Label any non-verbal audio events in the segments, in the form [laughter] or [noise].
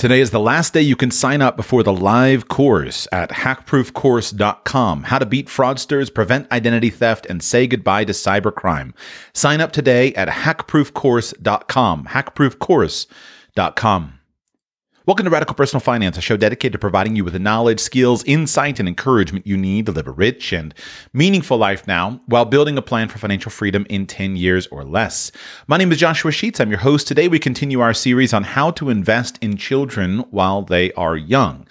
Today is the last day you can sign up before the live course at hackproofcourse.com. How to beat fraudsters, prevent identity theft, and say goodbye to cybercrime. Sign up today at hackproofcourse.com. Hackproofcourse.com. Welcome to Radical Personal Finance, a show dedicated to providing you with the knowledge, skills, insight, and encouragement you need to live a rich and meaningful life now while building a plan for financial freedom in 10 years or less. My name is Joshua Sheats. I'm your host. Today, we continue our series on how to invest in children while they are young.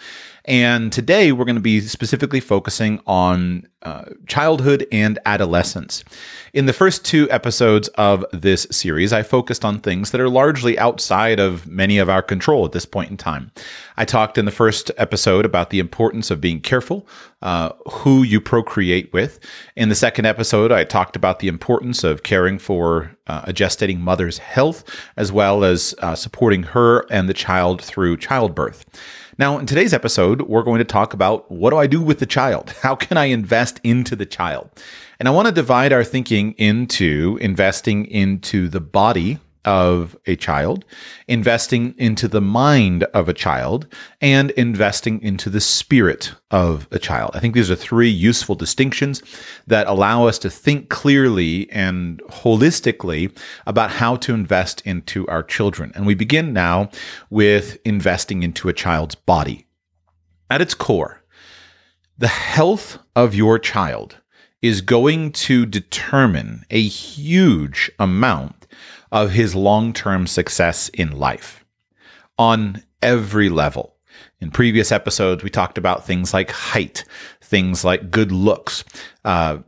And today we're going to be specifically focusing on uh, childhood and adolescence. In the first two episodes of this series, I focused on things that are largely outside of many of our control at this point in time. I talked in the first episode about the importance of being careful uh, who you procreate with. In the second episode, I talked about the importance of caring for uh, a gestating mother's health, as well as uh, supporting her and the child through childbirth. Now, in today's episode, we're going to talk about what do I do with the child? [laughs] How can I invest into the child? And I want to divide our thinking into investing into the body of a child, investing into the mind of a child, and investing into the spirit of a child. I think these are three useful distinctions that allow us to think clearly and holistically about how to invest into our children. And we begin now with investing into a child's body. At its core, the health of your child is going to determine a huge amount of his long term success in life on every level. In previous episodes, we talked about things like height, things like good looks, uh,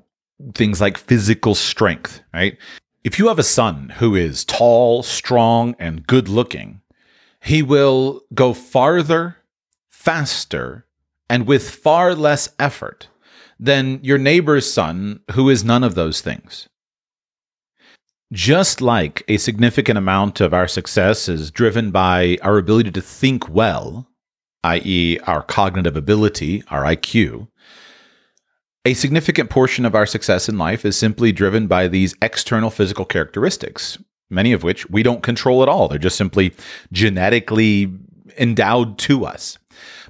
things like physical strength, right? If you have a son who is tall, strong, and good looking, he will go farther, faster, and with far less effort than your neighbor's son who is none of those things. Just like a significant amount of our success is driven by our ability to think well, i.e., our cognitive ability, our IQ, a significant portion of our success in life is simply driven by these external physical characteristics, many of which we don't control at all. They're just simply genetically endowed to us.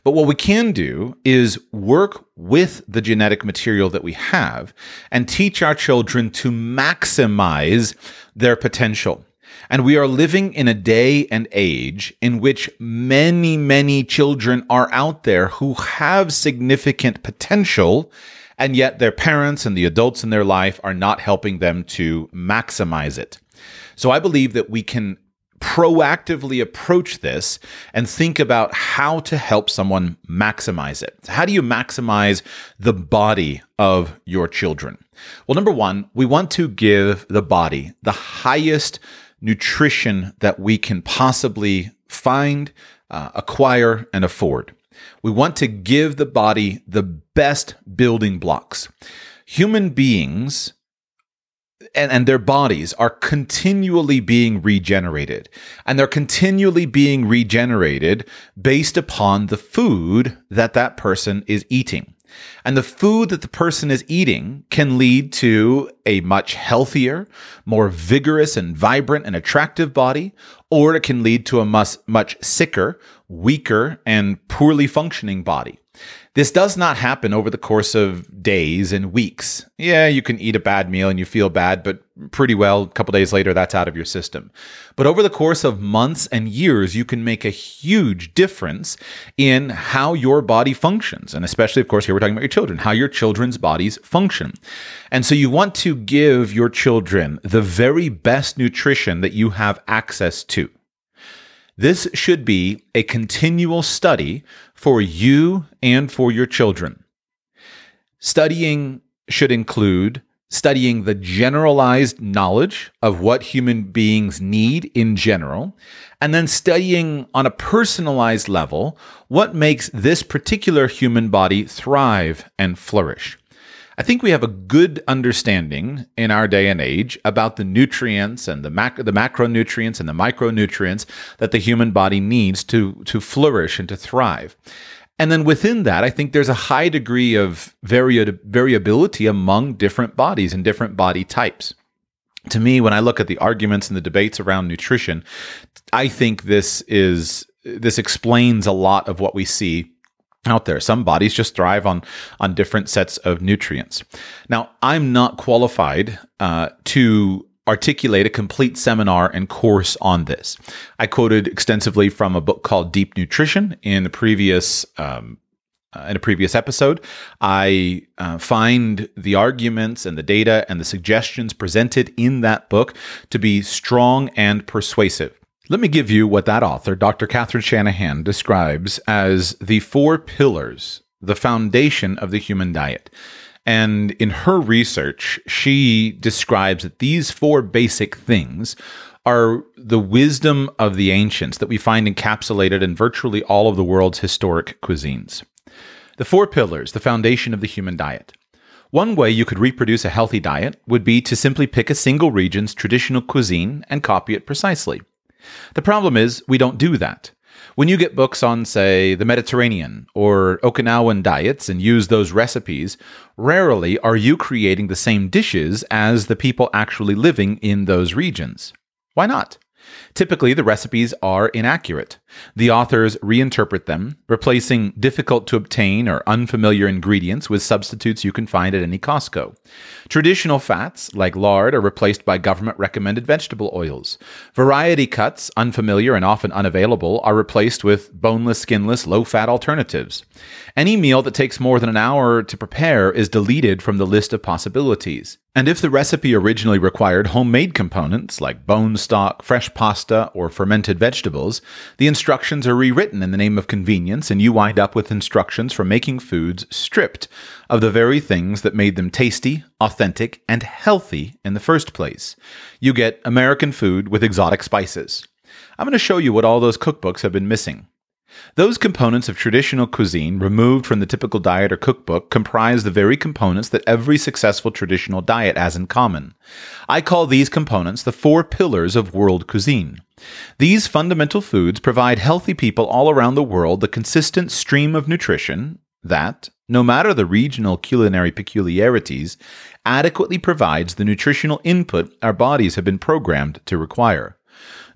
But what we can do is work with the genetic material that we have and teach our children to maximize their potential. And we are living in a day and age in which many, many children are out there who have significant potential, and yet their parents and the adults in their life are not helping them to maximize it. So I believe that we can proactively approach this and think about how to help someone maximize it. How do you maximize the body of your children? Well, number one, we want to give the body the highest nutrition that we can possibly find, uh, acquire, and afford. We want to give the body the best building blocks. Human beings and, and their bodies are continually being regenerated. And they're continually being regenerated based upon the food that that person is eating. And the food that the person is eating can lead to a much healthier, more vigorous and vibrant and attractive body, or it can lead to a much, much sicker, weaker, and poorly functioning body. This does not happen over the course of days and weeks. Yeah, you can eat a bad meal and you feel bad, but pretty well a couple days later that's out of your system. But over the course of months and years, you can make a huge difference in how your body functions. And especially, of course, here we're talking about your children, how your children's bodies function. And so you want to give your children the very best nutrition that you have access to. This should be a continual study for you and for your children. Studying should include studying the generalized knowledge of what human beings need in general, and then studying on a personalized level what makes this particular human body thrive and flourish. I think we have a good understanding in our day and age about the nutrients and the, mac- the macronutrients and the micronutrients that the human body needs to, to flourish and to thrive. And then within that, I think there's a high degree of vari- variability among different bodies and different body types. To me, when I look at the arguments and the debates around nutrition, I think this is this explains a lot of what we see out there. Some bodies just thrive on on different sets of nutrients. Now, I'm not qualified uh, to articulate a complete seminar and course on this. I quoted extensively from a book called Deep Nutrition in the previous um, uh, in a previous episode. I uh, find the arguments and the data and the suggestions presented in that book to be strong and persuasive. Let me give you what that author, Dr. Catherine Shanahan, describes as the four pillars, the foundation of the human diet. And in her research, she describes that these four basic things are the wisdom of the ancients that we find encapsulated in virtually all of the world's historic cuisines. The four pillars, the foundation of the human diet. One way you could reproduce a healthy diet would be to simply pick a single region's traditional cuisine and copy it precisely. The problem is, we don't do that. When you get books on, say, the Mediterranean or Okinawan diets and use those recipes, rarely are you creating the same dishes as the people actually living in those regions. Why not? Typically, the recipes are inaccurate. The authors reinterpret them, replacing difficult to obtain or unfamiliar ingredients with substitutes you can find at any Costco. Traditional fats, like lard, are replaced by government recommended vegetable oils. Variety cuts, unfamiliar and often unavailable, are replaced with boneless, skinless, low fat alternatives. Any meal that takes more than an hour to prepare is deleted from the list of possibilities. And if the recipe originally required homemade components like bone stock, fresh pasta, or fermented vegetables, the instructions are rewritten in the name of convenience, and you wind up with instructions for making foods stripped of the very things that made them tasty, authentic, and healthy in the first place. You get American food with exotic spices. I'm going to show you what all those cookbooks have been missing. Those components of traditional cuisine removed from the typical diet or cookbook comprise the very components that every successful traditional diet has in common. I call these components the four pillars of world cuisine. These fundamental foods provide healthy people all around the world the consistent stream of nutrition that, no matter the regional culinary peculiarities, adequately provides the nutritional input our bodies have been programmed to require.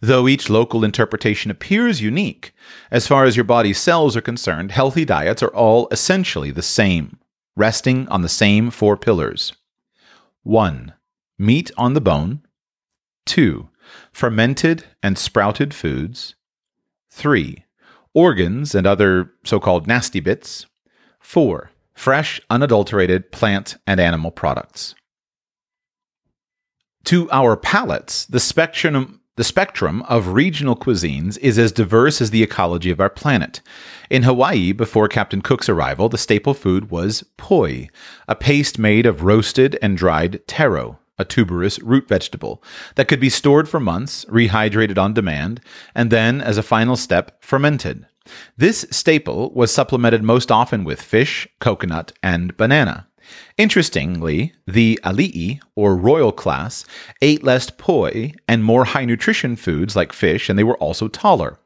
Though each local interpretation appears unique, as far as your body's cells are concerned, healthy diets are all essentially the same, resting on the same four pillars 1. Meat on the bone. 2. Fermented and sprouted foods. 3. Organs and other so called nasty bits. 4. Fresh, unadulterated plant and animal products. To our palates, the spectrum the spectrum of regional cuisines is as diverse as the ecology of our planet. In Hawaii, before Captain Cook's arrival, the staple food was poi, a paste made of roasted and dried taro, a tuberous root vegetable that could be stored for months, rehydrated on demand, and then, as a final step, fermented. This staple was supplemented most often with fish, coconut, and banana. Interestingly, the alii, or royal class, ate less poi and more high nutrition foods like fish, and they were also taller.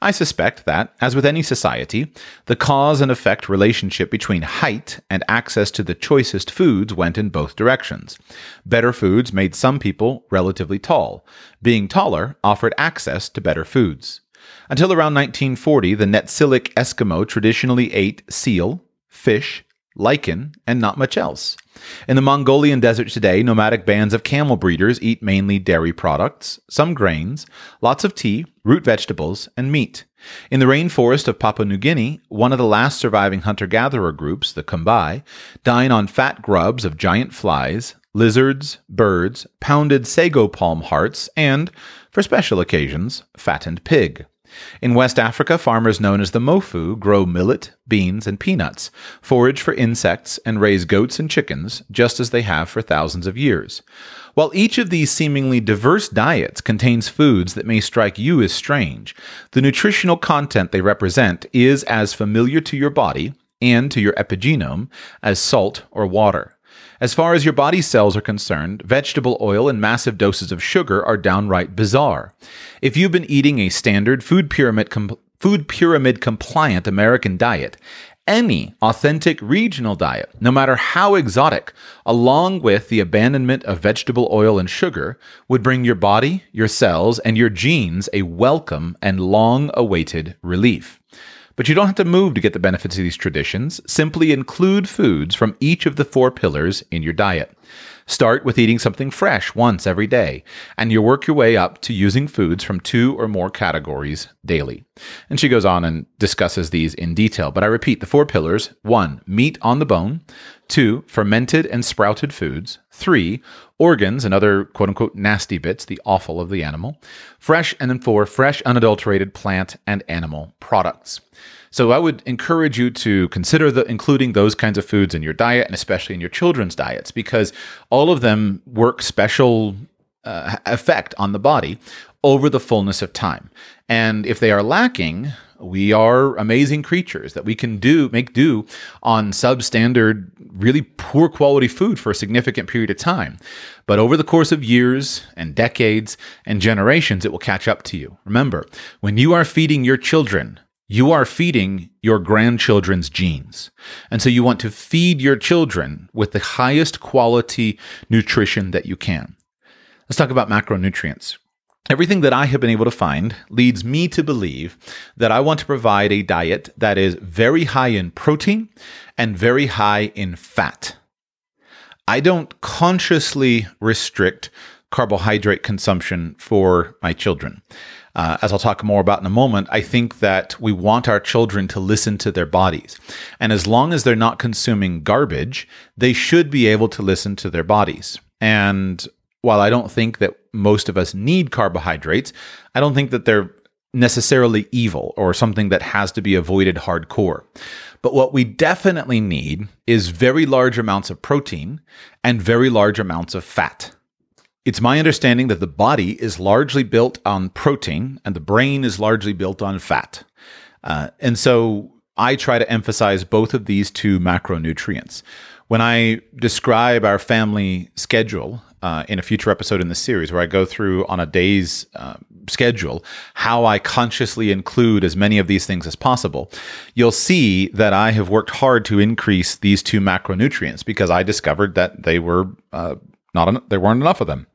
I suspect that, as with any society, the cause and effect relationship between height and access to the choicest foods went in both directions. Better foods made some people relatively tall. Being taller offered access to better foods. Until around 1940, the Netsilik Eskimo traditionally ate seal, fish, lichen, and not much else. In the Mongolian desert today, nomadic bands of camel breeders eat mainly dairy products, some grains, lots of tea, root vegetables, and meat. In the rainforest of Papua New Guinea, one of the last surviving hunter gatherer groups, the Kombai, dine on fat grubs of giant flies, lizards, birds, pounded sago palm hearts, and, for special occasions, fattened pig. In West Africa, farmers known as the Mofu grow millet, beans, and peanuts, forage for insects, and raise goats and chickens, just as they have for thousands of years. While each of these seemingly diverse diets contains foods that may strike you as strange, the nutritional content they represent is as familiar to your body and to your epigenome as salt or water. As far as your body cells are concerned, vegetable oil and massive doses of sugar are downright bizarre. If you've been eating a standard food pyramid com- food pyramid compliant American diet, Any authentic regional diet, no matter how exotic, along with the abandonment of vegetable oil and sugar, would bring your body, your cells, and your genes a welcome and long awaited relief. But you don't have to move to get the benefits of these traditions. Simply include foods from each of the four pillars in your diet. Start with eating something fresh once every day, and you work your way up to using foods from two or more categories daily. And she goes on and discusses these in detail, but I repeat the four pillars one, meat on the bone, two, fermented and sprouted foods, three, organs and other quote unquote nasty bits, the offal of the animal, fresh, and then four, fresh, unadulterated plant and animal products. So I would encourage you to consider the, including those kinds of foods in your diet and especially in your children's diets because all of them work special uh, effect on the body over the fullness of time. And if they are lacking, we are amazing creatures that we can do make do on substandard really poor quality food for a significant period of time but over the course of years and decades and generations it will catch up to you remember when you are feeding your children you are feeding your grandchildren's genes. And so you want to feed your children with the highest quality nutrition that you can. Let's talk about macronutrients. Everything that I have been able to find leads me to believe that I want to provide a diet that is very high in protein and very high in fat. I don't consciously restrict carbohydrate consumption for my children. Uh, as I'll talk more about in a moment, I think that we want our children to listen to their bodies. And as long as they're not consuming garbage, they should be able to listen to their bodies. And while I don't think that most of us need carbohydrates, I don't think that they're necessarily evil or something that has to be avoided hardcore. But what we definitely need is very large amounts of protein and very large amounts of fat. It's my understanding that the body is largely built on protein and the brain is largely built on fat. Uh, and so I try to emphasize both of these two macronutrients. When I describe our family schedule uh, in a future episode in the series, where I go through on a day's uh, schedule how I consciously include as many of these things as possible, you'll see that I have worked hard to increase these two macronutrients because I discovered that they were uh, not en- there weren't enough of them.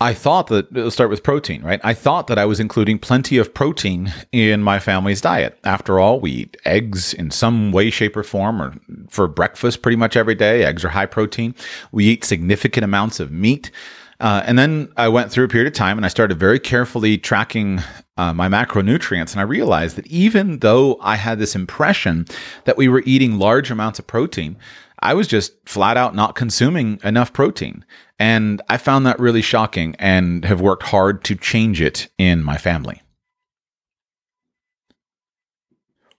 I thought that let's start with protein, right? I thought that I was including plenty of protein in my family's diet. After all, we eat eggs in some way, shape, or form, or for breakfast pretty much every day. Eggs are high protein. We eat significant amounts of meat. Uh, and then I went through a period of time and I started very carefully tracking uh, my macronutrients. And I realized that even though I had this impression that we were eating large amounts of protein, I was just flat out not consuming enough protein. And I found that really shocking and have worked hard to change it in my family.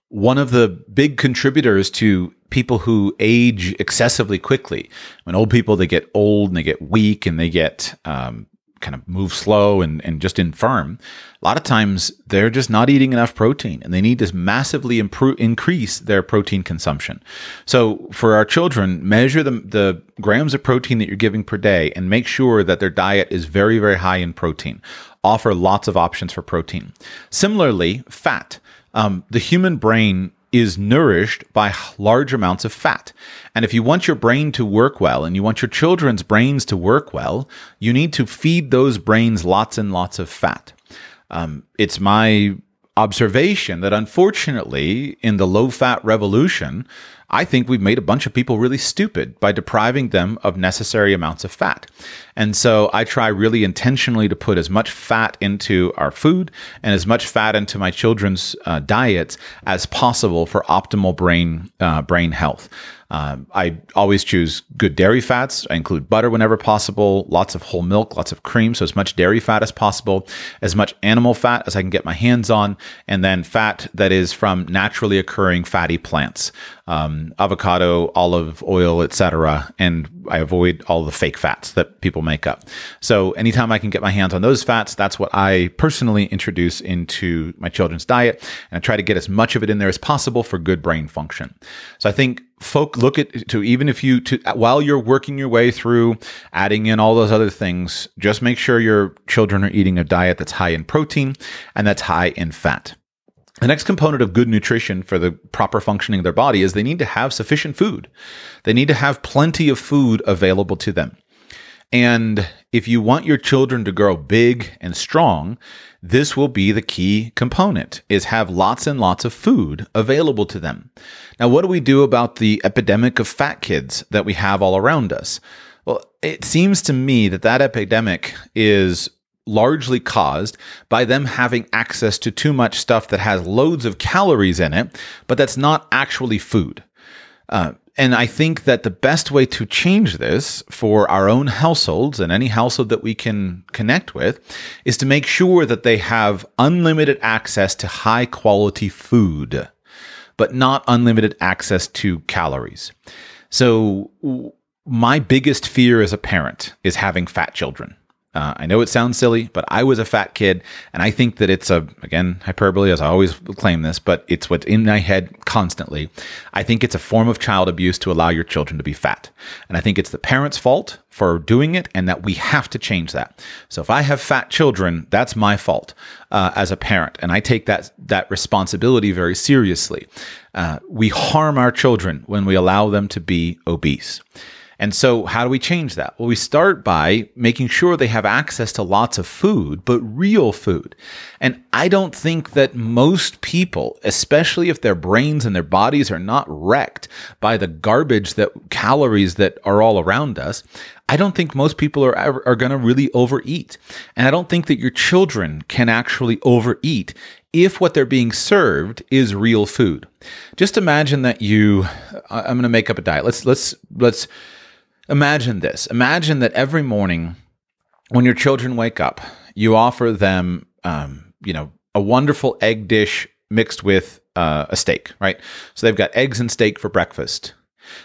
One of the big contributors to people who age excessively quickly, when old people they get old and they get weak and they get um, kind of move slow and, and just infirm, a lot of times they're just not eating enough protein and they need to massively improve, increase their protein consumption. So for our children, measure the, the grams of protein that you're giving per day and make sure that their diet is very, very high in protein. Offer lots of options for protein. Similarly, fat. Um, the human brain is nourished by large amounts of fat. And if you want your brain to work well and you want your children's brains to work well, you need to feed those brains lots and lots of fat. Um, it's my observation that unfortunately, in the low fat revolution, I think we've made a bunch of people really stupid by depriving them of necessary amounts of fat. And so I try really intentionally to put as much fat into our food and as much fat into my children's uh, diets as possible for optimal brain uh, brain health. Um, I always choose good dairy fats. I include butter whenever possible, lots of whole milk, lots of cream, so as much dairy fat as possible, as much animal fat as I can get my hands on, and then fat that is from naturally occurring fatty plants, um, avocado, olive oil, etc. And I avoid all the fake fats that people make up. So anytime I can get my hands on those fats, that's what I personally introduce into my children's diet, and I try to get as much of it in there as possible for good brain function. So I think folk look at to even if you to while you're working your way through adding in all those other things just make sure your children are eating a diet that's high in protein and that's high in fat The next component of good nutrition for the proper functioning of their body is they need to have sufficient food. They need to have plenty of food available to them. And if you want your children to grow big and strong, this will be the key component is have lots and lots of food available to them. Now, what do we do about the epidemic of fat kids that we have all around us? Well, it seems to me that that epidemic is largely caused by them having access to too much stuff that has loads of calories in it, but that's not actually food. Uh, and I think that the best way to change this for our own households and any household that we can connect with is to make sure that they have unlimited access to high quality food, but not unlimited access to calories. So, my biggest fear as a parent is having fat children. Uh, I know it sounds silly, but I was a fat kid, and I think that it's a again hyperbole, as I always claim this, but it's what's in my head constantly. I think it's a form of child abuse to allow your children to be fat, and I think it's the parents' fault for doing it, and that we have to change that. So if I have fat children, that's my fault uh, as a parent, and I take that that responsibility very seriously. Uh, we harm our children when we allow them to be obese. And so, how do we change that? Well, we start by making sure they have access to lots of food, but real food. And I don't think that most people, especially if their brains and their bodies are not wrecked by the garbage that calories that are all around us, I don't think most people are are going to really overeat. And I don't think that your children can actually overeat if what they're being served is real food. Just imagine that you I'm going to make up a diet. Let's let's let's Imagine this. Imagine that every morning when your children wake up, you offer them, um, you know, a wonderful egg dish mixed with uh, a steak, right? So they've got eggs and steak for breakfast.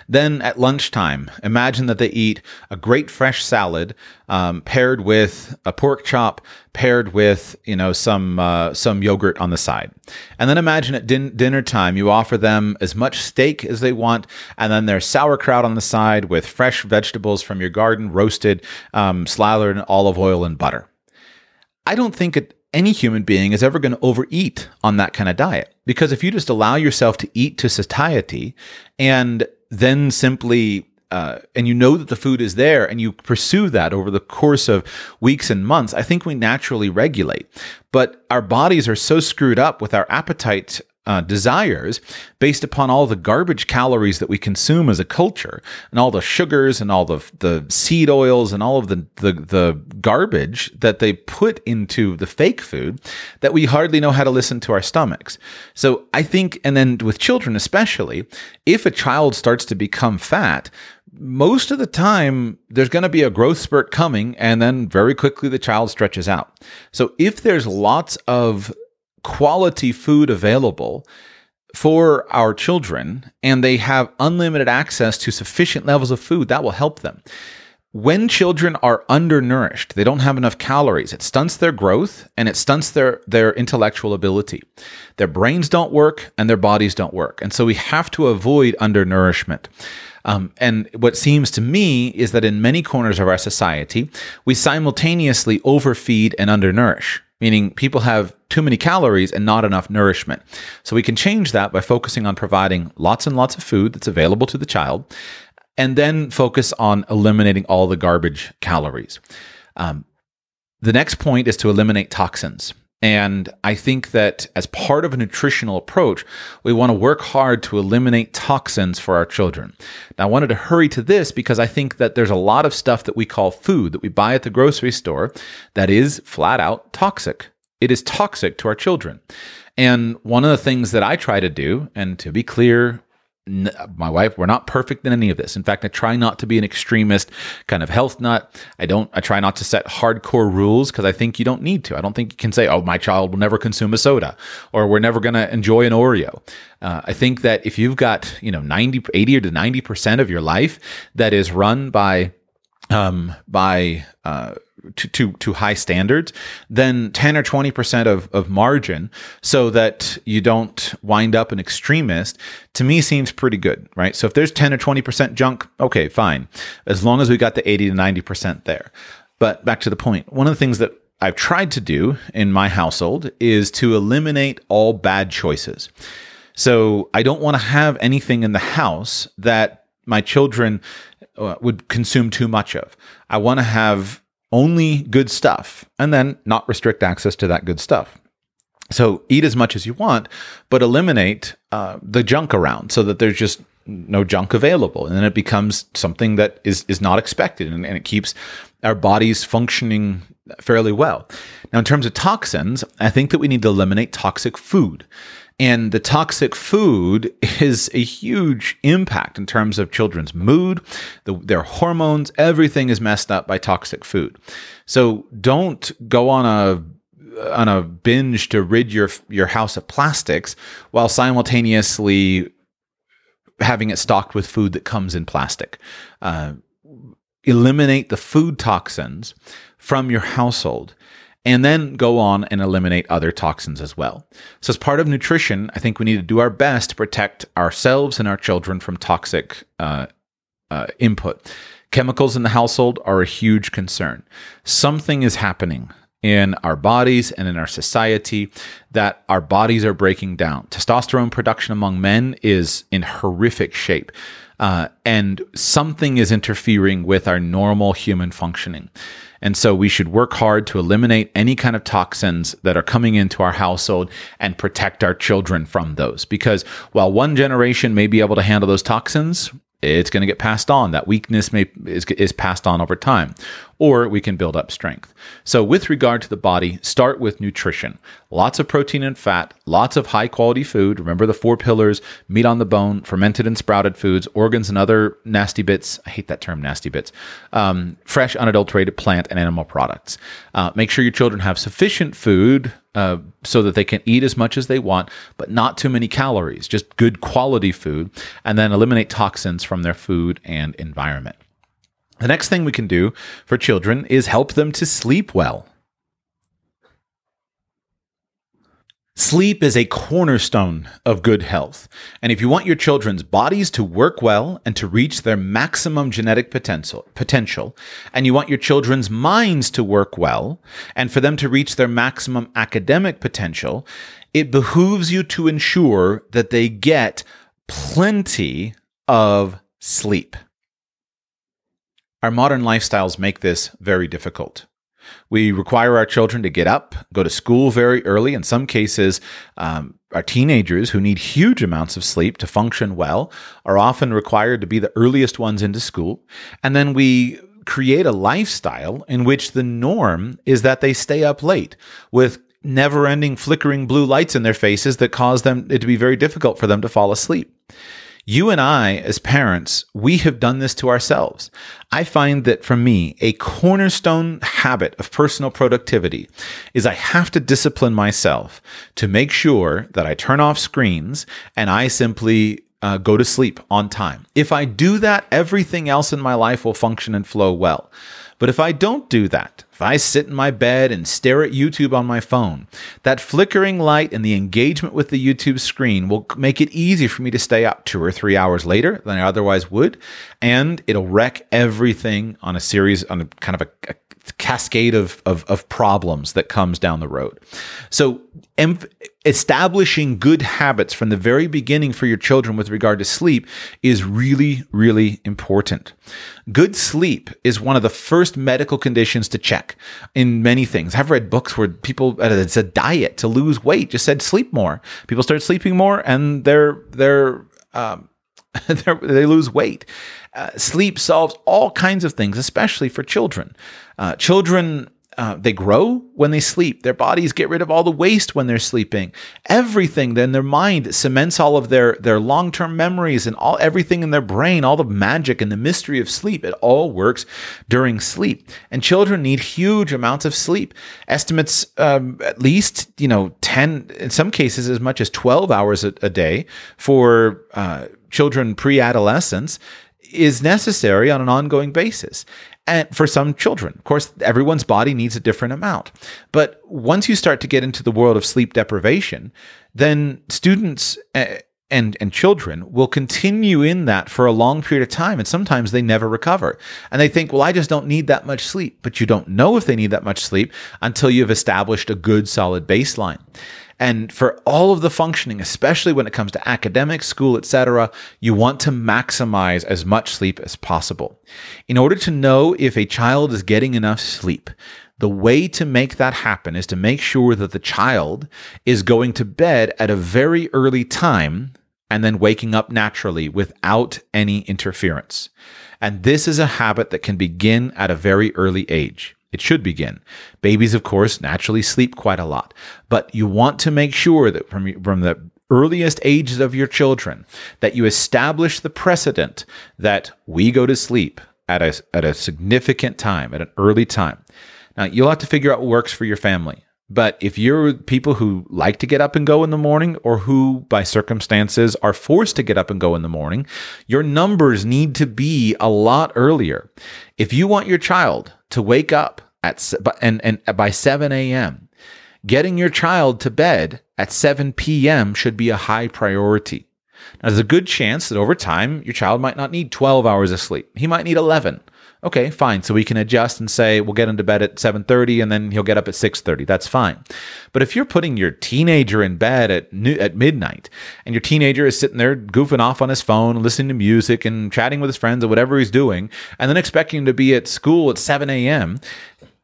Then at lunchtime, imagine that they eat a great fresh salad um, paired with a pork chop, paired with you know some uh, some yogurt on the side. And then imagine at din- dinner time, you offer them as much steak as they want, and then there's sauerkraut on the side with fresh vegetables from your garden, roasted, um, slathered in olive oil and butter. I don't think it any human being is ever going to overeat on that kind of diet. Because if you just allow yourself to eat to satiety and then simply uh, and you know that the food is there and you pursue that over the course of weeks and months, I think we naturally regulate. But our bodies are so screwed up with our appetite uh, desires based upon all the garbage calories that we consume as a culture and all the sugars and all the the seed oils and all of the, the the garbage that they put into the fake food that we hardly know how to listen to our stomachs. So I think and then with children especially, if a child starts to become fat, most of the time there's going to be a growth spurt coming and then very quickly the child stretches out. So if there's lots of quality food available for our children and they have unlimited access to sufficient levels of food, that will help them. When children are undernourished, they don't have enough calories. It stunts their growth and it stunts their, their intellectual ability. Their brains don't work and their bodies don't work. And so we have to avoid undernourishment. Um, and what seems to me is that in many corners of our society, we simultaneously overfeed and undernourish meaning people have too many calories and not enough nourishment. So we can change that by focusing on providing lots and lots of food that's available to the child, and then focus on eliminating all the garbage calories. Um, the next point is to eliminate toxins. And I think that as part of a nutritional approach, we want to work hard to eliminate toxins for our children. Now, I wanted to hurry to this because I think that there's a lot of stuff that we call food that we buy at the grocery store that is flat out toxic. It is toxic to our children. And one of the things that I try to do, and to be clear, my wife we're not perfect in any of this. In fact i try not to be an extremist kind of health nut. I don't i try not to set hardcore rules because i think you don't need to. I don't think you can say oh my child will never consume a soda or we're never going to enjoy an oreo. Uh, i think that if you've got you know 90 80 or to 90 percent of your life that is run by um, by uh, to, to, to high standards, then 10 or 20% of, of margin so that you don't wind up an extremist to me seems pretty good, right? So if there's 10 or 20% junk, okay, fine. As long as we got the 80 to 90% there. But back to the point, one of the things that I've tried to do in my household is to eliminate all bad choices. So I don't want to have anything in the house that my children uh, would consume too much of. I want to have only good stuff and then not restrict access to that good stuff. So eat as much as you want, but eliminate uh, the junk around so that there's just no junk available. And then it becomes something that is, is not expected and, and it keeps our bodies functioning fairly well. Now, in terms of toxins, I think that we need to eliminate toxic food. And the toxic food [laughs] is a huge impact in terms of children's mood, the, their hormones, everything is messed up by toxic food. So don't go on a on a binge to rid your your house of plastics while simultaneously having it stocked with food that comes in plastic. Uh, eliminate the food toxins from your household and then go on and eliminate other toxins as well. So, as part of nutrition, I think we need to do our best to protect ourselves and our children from toxic uh, uh, input. Chemicals in the household are a huge concern. Something is happening in our bodies and in our society that our bodies are breaking down. Testosterone production among men is in horrific shape. Uh, and something is interfering with our normal human functioning. And so we should work hard to eliminate any kind of toxins that are coming into our household and protect our children from those. Because while one generation may be able to handle those toxins, it's going to get passed on. That weakness may is, is passed on over time, or we can build up strength. So, with regard to the body, start with nutrition. Lots of protein and fat, lots of high quality food. Remember the four pillars: meat on the bone, fermented and sprouted foods, organs and other nasty bits. I hate that term, nasty bits. Um, fresh, unadulterated plant and animal products. Uh, make sure your children have sufficient food uh, so that they can eat as much as they want, but not too many calories, just good quality food, and then eliminate toxins from their food and environment. The next thing we can do for children is help them to sleep well. Sleep is a cornerstone of good health. And if you want your children's bodies to work well and to reach their maximum genetic potential, potential, and you want your children's minds to work well and for them to reach their maximum academic potential, it behooves you to ensure that they get plenty of sleep. Our modern lifestyles make this very difficult. We require our children to get up, go to school very early. In some cases, um, our teenagers who need huge amounts of sleep to function well are often required to be the earliest ones into school. And then we create a lifestyle in which the norm is that they stay up late with never ending flickering blue lights in their faces that cause them it to be very difficult for them to fall asleep. You and I, as parents, we have done this to ourselves. I find that for me, a cornerstone habit of personal productivity is I have to discipline myself to make sure that I turn off screens and I simply uh, go to sleep on time. If I do that, everything else in my life will function and flow well. But if I don't do that, if I sit in my bed and stare at YouTube on my phone, that flickering light and the engagement with the YouTube screen will make it easy for me to stay up two or three hours later than I otherwise would. And it'll wreck everything on a series, on a kind of a, a cascade of, of, of, problems that comes down the road. So, em- establishing good habits from the very beginning for your children with regard to sleep is really, really important. Good sleep is one of the first medical conditions to check in many things. I've read books where people, uh, it's a diet to lose weight, just said sleep more. People start sleeping more and they're, they're, um, [laughs] they lose weight. Uh, sleep solves all kinds of things, especially for children. Uh, children uh, they grow when they sleep. Their bodies get rid of all the waste when they're sleeping. Everything then their mind cements all of their their long term memories and all everything in their brain, all the magic and the mystery of sleep. It all works during sleep. And children need huge amounts of sleep. Estimates um, at least you know ten, in some cases as much as twelve hours a, a day for uh, children pre adolescence is necessary on an ongoing basis. And for some children, of course, everyone's body needs a different amount. But once you start to get into the world of sleep deprivation, then students uh, and and children will continue in that for a long period of time and sometimes they never recover and they think well i just don't need that much sleep but you don't know if they need that much sleep until you've established a good solid baseline and for all of the functioning especially when it comes to academics school etc you want to maximize as much sleep as possible in order to know if a child is getting enough sleep the way to make that happen is to make sure that the child is going to bed at a very early time and then waking up naturally without any interference. And this is a habit that can begin at a very early age. It should begin. Babies, of course, naturally sleep quite a lot, but you want to make sure that from, from the earliest ages of your children that you establish the precedent that we go to sleep at a, at a significant time, at an early time. Now, you'll have to figure out what works for your family. But if you're people who like to get up and go in the morning, or who by circumstances are forced to get up and go in the morning, your numbers need to be a lot earlier. If you want your child to wake up at and, and by 7 a.m., getting your child to bed at 7 p.m. should be a high priority. Now, there's a good chance that over time, your child might not need 12 hours of sleep. He might need 11 Okay, fine. So we can adjust and say we'll get him to bed at 7:30 and then he'll get up at 6:30. That's fine. But if you're putting your teenager in bed at new, at midnight and your teenager is sitting there goofing off on his phone, listening to music and chatting with his friends or whatever he's doing, and then expecting to be at school at 7 a.m.,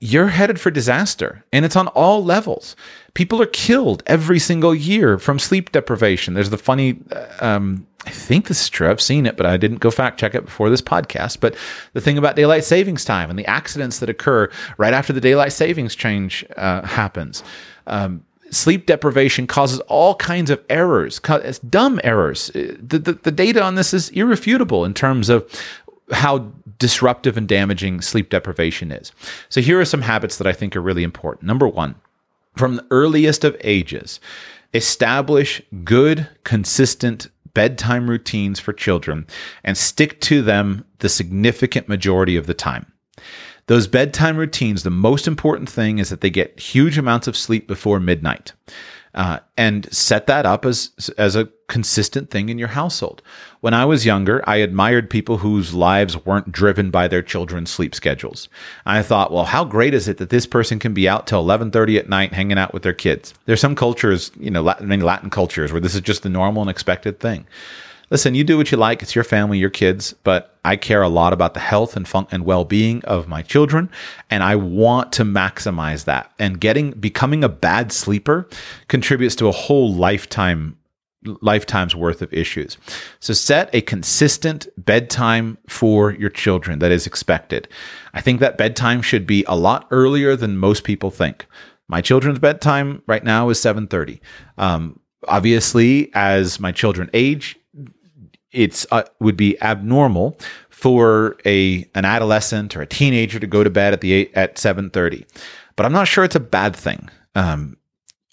you're headed for disaster. And it's on all levels. People are killed every single year from sleep deprivation. There's the funny uh, um, I think this is true. I've seen it, but I didn't go fact check it before this podcast. But the thing about daylight savings time and the accidents that occur right after the daylight savings change uh, happens. Um, sleep deprivation causes all kinds of errors, dumb errors. Uh, the, the, the data on this is irrefutable in terms of how disruptive and damaging sleep deprivation is. So here are some habits that I think are really important. Number one, from the earliest of ages, establish good, consistent bedtime routines for children and stick to them the significant majority of the time. Those bedtime routines, the most important thing is that they get huge amounts of sleep before midnight uh, and set that up as as a consistent thing in your household. When I was younger, I admired people whose lives weren't driven by their children's sleep schedules. I thought, well, how great is it that this person can be out till 11:30 at night hanging out with their kids? There's some cultures, you know, Latin, Latin cultures where this is just the normal and expected thing listen, you do what you like. It's your family, your kids, but I care a lot about the health and fun- and well-being of my children, and I want to maximize that. And getting becoming a bad sleeper contributes to a whole lifetime lifetime's worth of issues. So set a consistent bedtime for your children that is expected. I think that bedtime should be a lot earlier than most people think. My children's bedtime right now is 7:30. Um, obviously, as my children age, it's uh, would be abnormal for a an adolescent or a teenager to go to bed at the eight, at 7:30 but i'm not sure it's a bad thing. Um,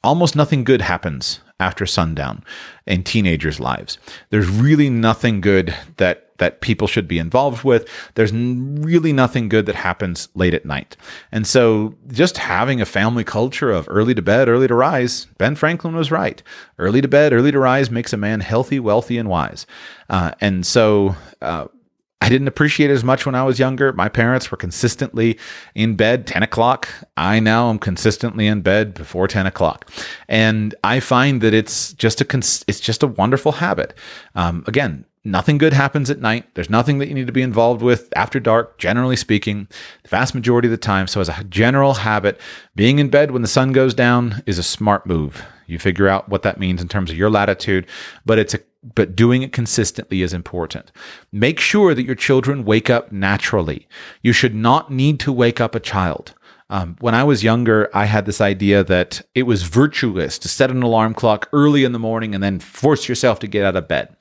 almost nothing good happens after sundown in teenagers lives. There's really nothing good that that people should be involved with. There's really nothing good that happens late at night. And so just having a family culture of early to bed, early to rise, Ben Franklin was right. Early to bed, early to rise makes a man healthy, wealthy, and wise. Uh, and so, uh, I didn't appreciate it as much when I was younger. My parents were consistently in bed 10 o'clock. I now am consistently in bed before 10 o'clock. And I find that it's just a, it's just a wonderful habit. Um, again, nothing good happens at night. There's nothing that you need to be involved with after dark, generally speaking, the vast majority of the time. So, as a general habit, being in bed when the sun goes down is a smart move. You figure out what that means in terms of your latitude, but it's a but doing it consistently is important. Make sure that your children wake up naturally. You should not need to wake up a child. Um, when I was younger, I had this idea that it was virtuous to set an alarm clock early in the morning and then force yourself to get out of bed.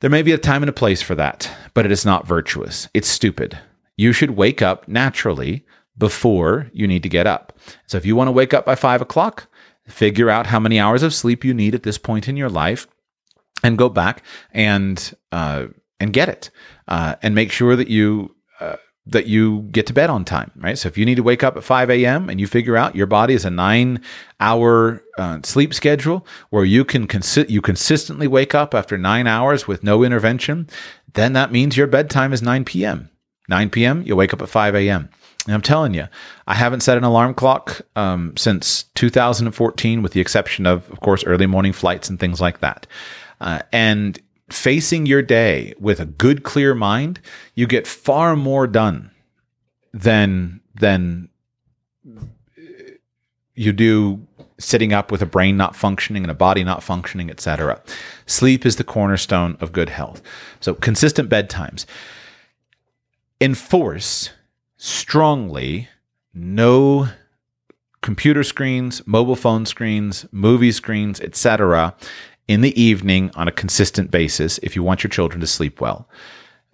There may be a time and a place for that, but it is not virtuous. It's stupid. You should wake up naturally before you need to get up. So if you want to wake up by five o'clock, figure out how many hours of sleep you need at this point in your life and go back and uh, and get it uh, and make sure that you uh, that you get to bed on time, right? So if you need to wake up at 5 a.m. and you figure out your body is a nine hour uh, sleep schedule where you can consi- you consistently wake up after nine hours with no intervention, then that means your bedtime is 9 p.m. 9 p.m. You wake up at 5 a.m. And I'm telling you, I haven't set an alarm clock um, since 2014, with the exception of, of course, early morning flights and things like that. Uh, and facing your day with a good clear mind you get far more done than than you do sitting up with a brain not functioning and a body not functioning etc sleep is the cornerstone of good health. So consistent bedtimes. Enforce strongly no computer screens mobile phone screens movie screens etc in the evening on a consistent basis if you want your children to sleep well.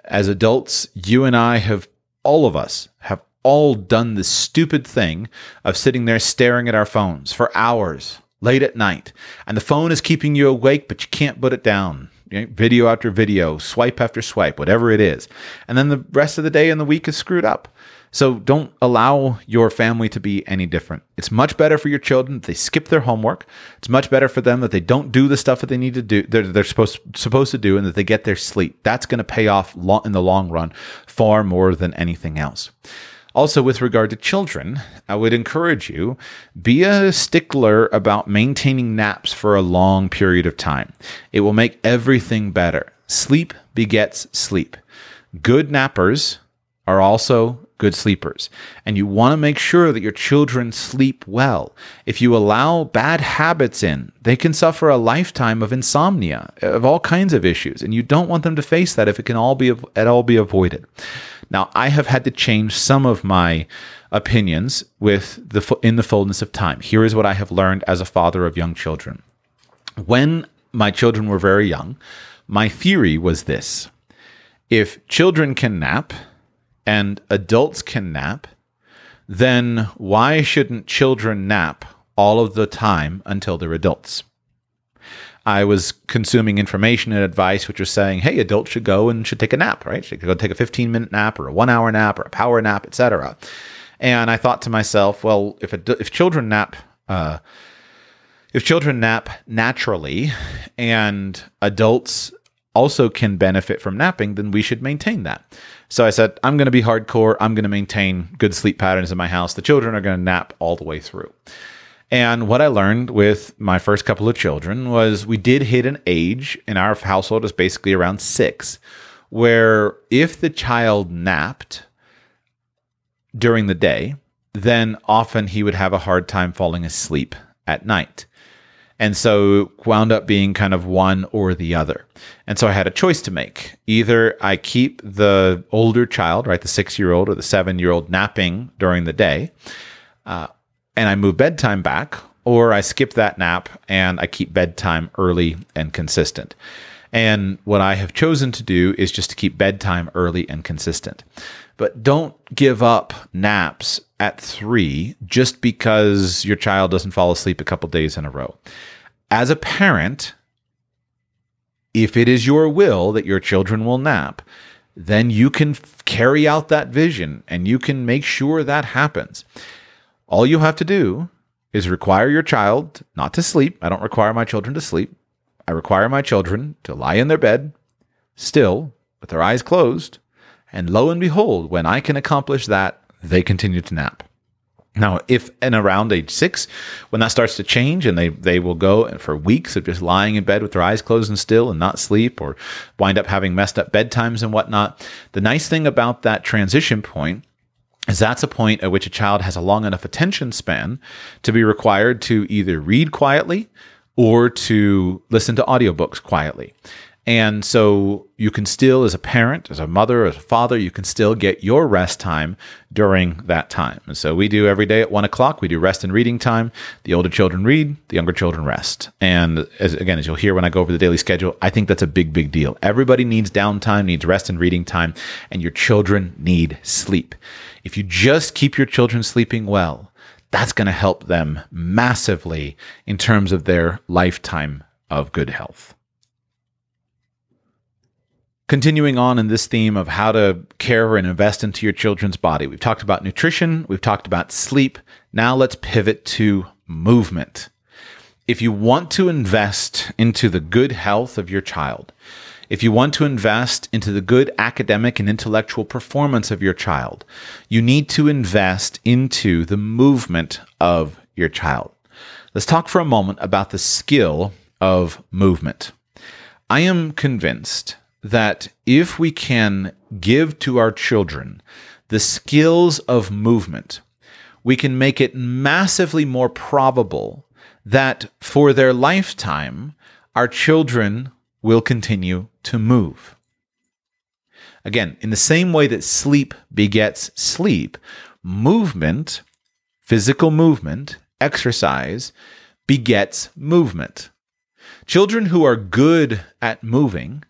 As adults, you and I have, all of us, have all done the stupid thing of sitting there staring at our phones for hours late at night. And the phone is keeping you awake, but you can't put it down. You know, video after video, swipe after swipe, whatever it is. And then the rest of the day and the week is screwed up. So don't allow your family to be any different. It's much better for your children that they skip their homework. It's much better for them that they don't do the stuff that they need to do, they're, they're supposed supposed to do, and that they get their sleep. That's going to pay off in the long run far more than anything else. Also, with regard to children, I would encourage you be a stickler about maintaining naps for a long period of time. It will make everything better. Sleep begets sleep. Good nappers are also good sleepers. And you want to make sure that your children sleep well. If you allow bad habits in, they can suffer a lifetime of insomnia, of all kinds of issues. And you don't want them to face that if it can all be at all be avoided. Now, I have had to change some of my opinions with the in the fullness of time. Here is what I have learned as a father of young children. When my children were very young, my theory was this. If children can nap, and adults can nap, then why shouldn't children nap all of the time until they're adults? I was consuming information and advice which was saying, hey, adults should go and should take a nap, right? Should go take a 15 minute nap or a one hour nap or a power nap, etc. And I thought to myself, well, if if children nap, uh, if children nap naturally, and adults also can benefit from napping, then we should maintain that. So I said, I'm going to be hardcore. I'm going to maintain good sleep patterns in my house. The children are going to nap all the way through. And what I learned with my first couple of children was we did hit an age in our household is basically around six, where if the child napped during the day, then often he would have a hard time falling asleep at night. And so wound up being kind of one or the other. And so I had a choice to make. Either I keep the older child, right, the six year old or the seven year old napping during the day, uh, and I move bedtime back, or I skip that nap and I keep bedtime early and consistent. And what I have chosen to do is just to keep bedtime early and consistent. But don't give up naps at three just because your child doesn't fall asleep a couple days in a row as a parent, if it is your will that your children will nap, then you can carry out that vision and you can make sure that happens. All you have to do is require your child not to sleep. I don't require my children to sleep. I require my children to lie in their bed, still, with their eyes closed. And lo and behold, when I can accomplish that, they continue to nap. Now, if and around age six, when that starts to change and they, they will go for weeks of just lying in bed with their eyes closed and still and not sleep or wind up having messed up bedtimes and whatnot, the nice thing about that transition point is that's a point at which a child has a long enough attention span to be required to either read quietly or to listen to audiobooks quietly. And so you can still, as a parent, as a mother, as a father, you can still get your rest time during that time. And so we do every day at one o'clock, we do rest and reading time. The older children read, the younger children rest. And as, again, as you'll hear when I go over the daily schedule, I think that's a big, big deal. Everybody needs downtime, needs rest and reading time, and your children need sleep. If you just keep your children sleeping well, that's going to help them massively in terms of their lifetime of good health. Continuing on in this theme of how to care and invest into your children's body, we've talked about nutrition, we've talked about sleep. Now let's pivot to movement. If you want to invest into the good health of your child, if you want to invest into the good academic and intellectual performance of your child, you need to invest into the movement of your child. Let's talk for a moment about the skill of movement. I am convinced that if we can give to our children the skills of movement, we can make it massively more probable that for their lifetime, our children will continue to move. Again, in the same way that sleep begets sleep, movement, physical movement, exercise, begets movement. Children who are good at moving,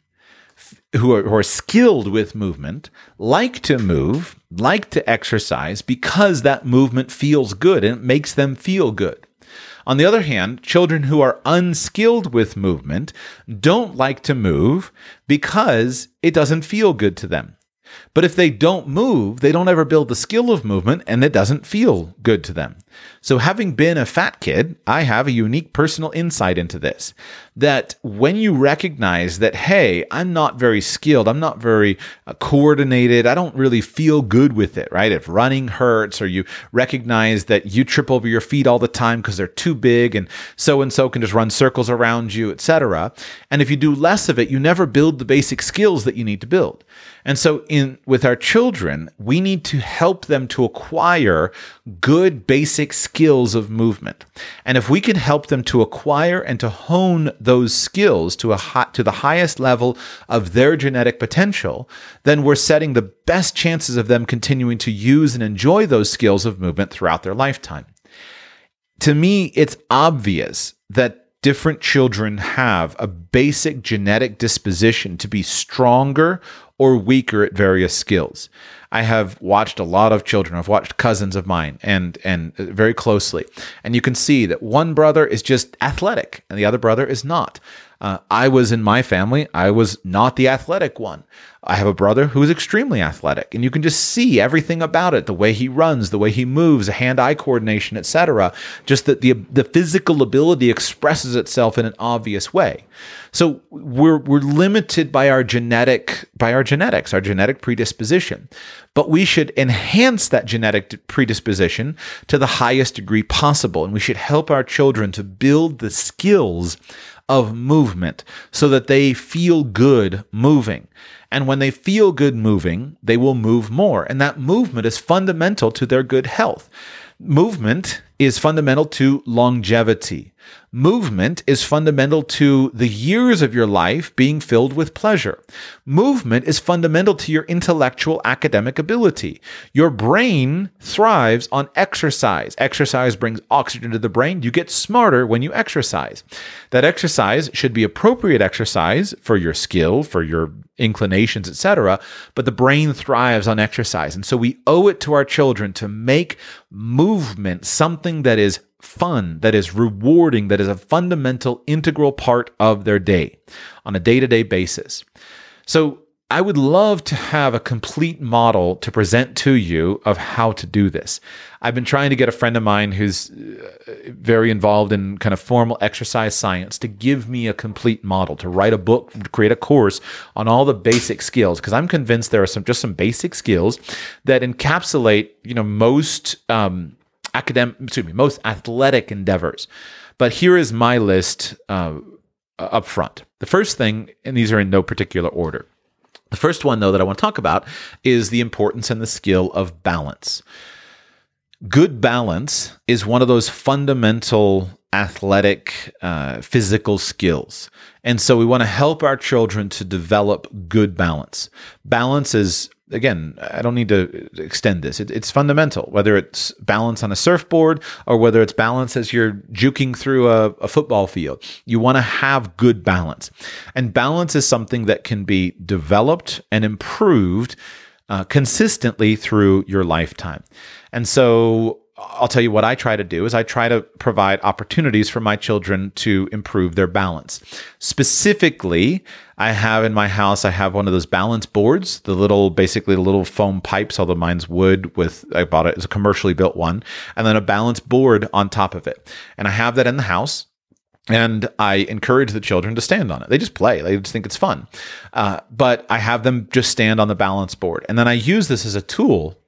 who are, who are skilled with movement, like to move, like to exercise because that movement feels good and it makes them feel good. On the other hand, children who are unskilled with movement don't like to move because it doesn't feel good to them. But if they don't move, they don't ever build the skill of movement and it doesn't feel good to them. So, having been a fat kid, I have a unique personal insight into this. That when you recognize that, hey, I'm not very skilled, I'm not very uh, coordinated, I don't really feel good with it, right? If running hurts, or you recognize that you trip over your feet all the time because they're too big and so and so can just run circles around you, etc. And if you do less of it, you never build the basic skills that you need to build. And so in with our children, we need to help them to acquire good basic skills of movement. And if we can help them to acquire and to hone those skills to a to the highest level of their genetic potential, then we're setting the best chances of them continuing to use and enjoy those skills of movement throughout their lifetime. To me, it's obvious that different children have a basic genetic disposition to be stronger or weaker at various skills. I have watched a lot of children. I've watched cousins of mine and and very closely, and you can see that one brother is just athletic and the other brother is not. Uh, I was in my family. I was not the athletic one. I have a brother who is extremely athletic, and you can just see everything about it: the way he runs, the way he moves, hand-eye coordination, etc. Just that the the physical ability expresses itself in an obvious way. So we're we're limited by our genetic by our genetics, our genetic predisposition. But we should enhance that genetic predisposition to the highest degree possible, and we should help our children to build the skills of movement so that they feel good moving. And when they feel good moving, they will move more. And that movement is fundamental to their good health. Movement is fundamental to longevity. Movement is fundamental to the years of your life being filled with pleasure. Movement is fundamental to your intellectual academic ability. Your brain thrives on exercise. Exercise brings oxygen to the brain. You get smarter when you exercise. That exercise should be appropriate exercise for your skill, for your inclinations, etc. But the brain thrives on exercise. And so we owe it to our children to make movement something that is fun, that is rewarding, that is a fundamental, integral part of their day on a day to day basis. So I would love to have a complete model to present to you of how to do this. I've been trying to get a friend of mine who's uh, very involved in kind of formal exercise science to give me a complete model, to write a book, create a course on all the basic skills because I'm convinced there are some just some basic skills that encapsulate, you know, most um, academic, excuse me, most athletic endeavors. But here is my list uh, up front. The first thing, and these are in no particular order. The first one, though, that I want to talk about is the importance and the skill of balance. Good balance is one of those fundamental athletic, uh, physical skills. And so we want to help our children to develop good balance. Balance is again, I don't need to extend this. It, it's fundamental, whether it's balance on a surfboard or whether it's balance as you're juking through a, a football field. You want to have good balance. And balance is something that can be developed and improved uh, consistently through your lifetime. And so I'll tell you what I try to do is I try to provide opportunities for my children to improve their balance. Specifically, I have in my house, I have one of those balance boards, the little, basically the little foam pipes, although mine's wood with, I bought it it's a commercially built one, and then a balance board on top of it. And I have that in the house and I encourage the children to stand on it. They just play; they just think it's fun. Uh, but I have them just stand on the balance board, and then I use this as a tool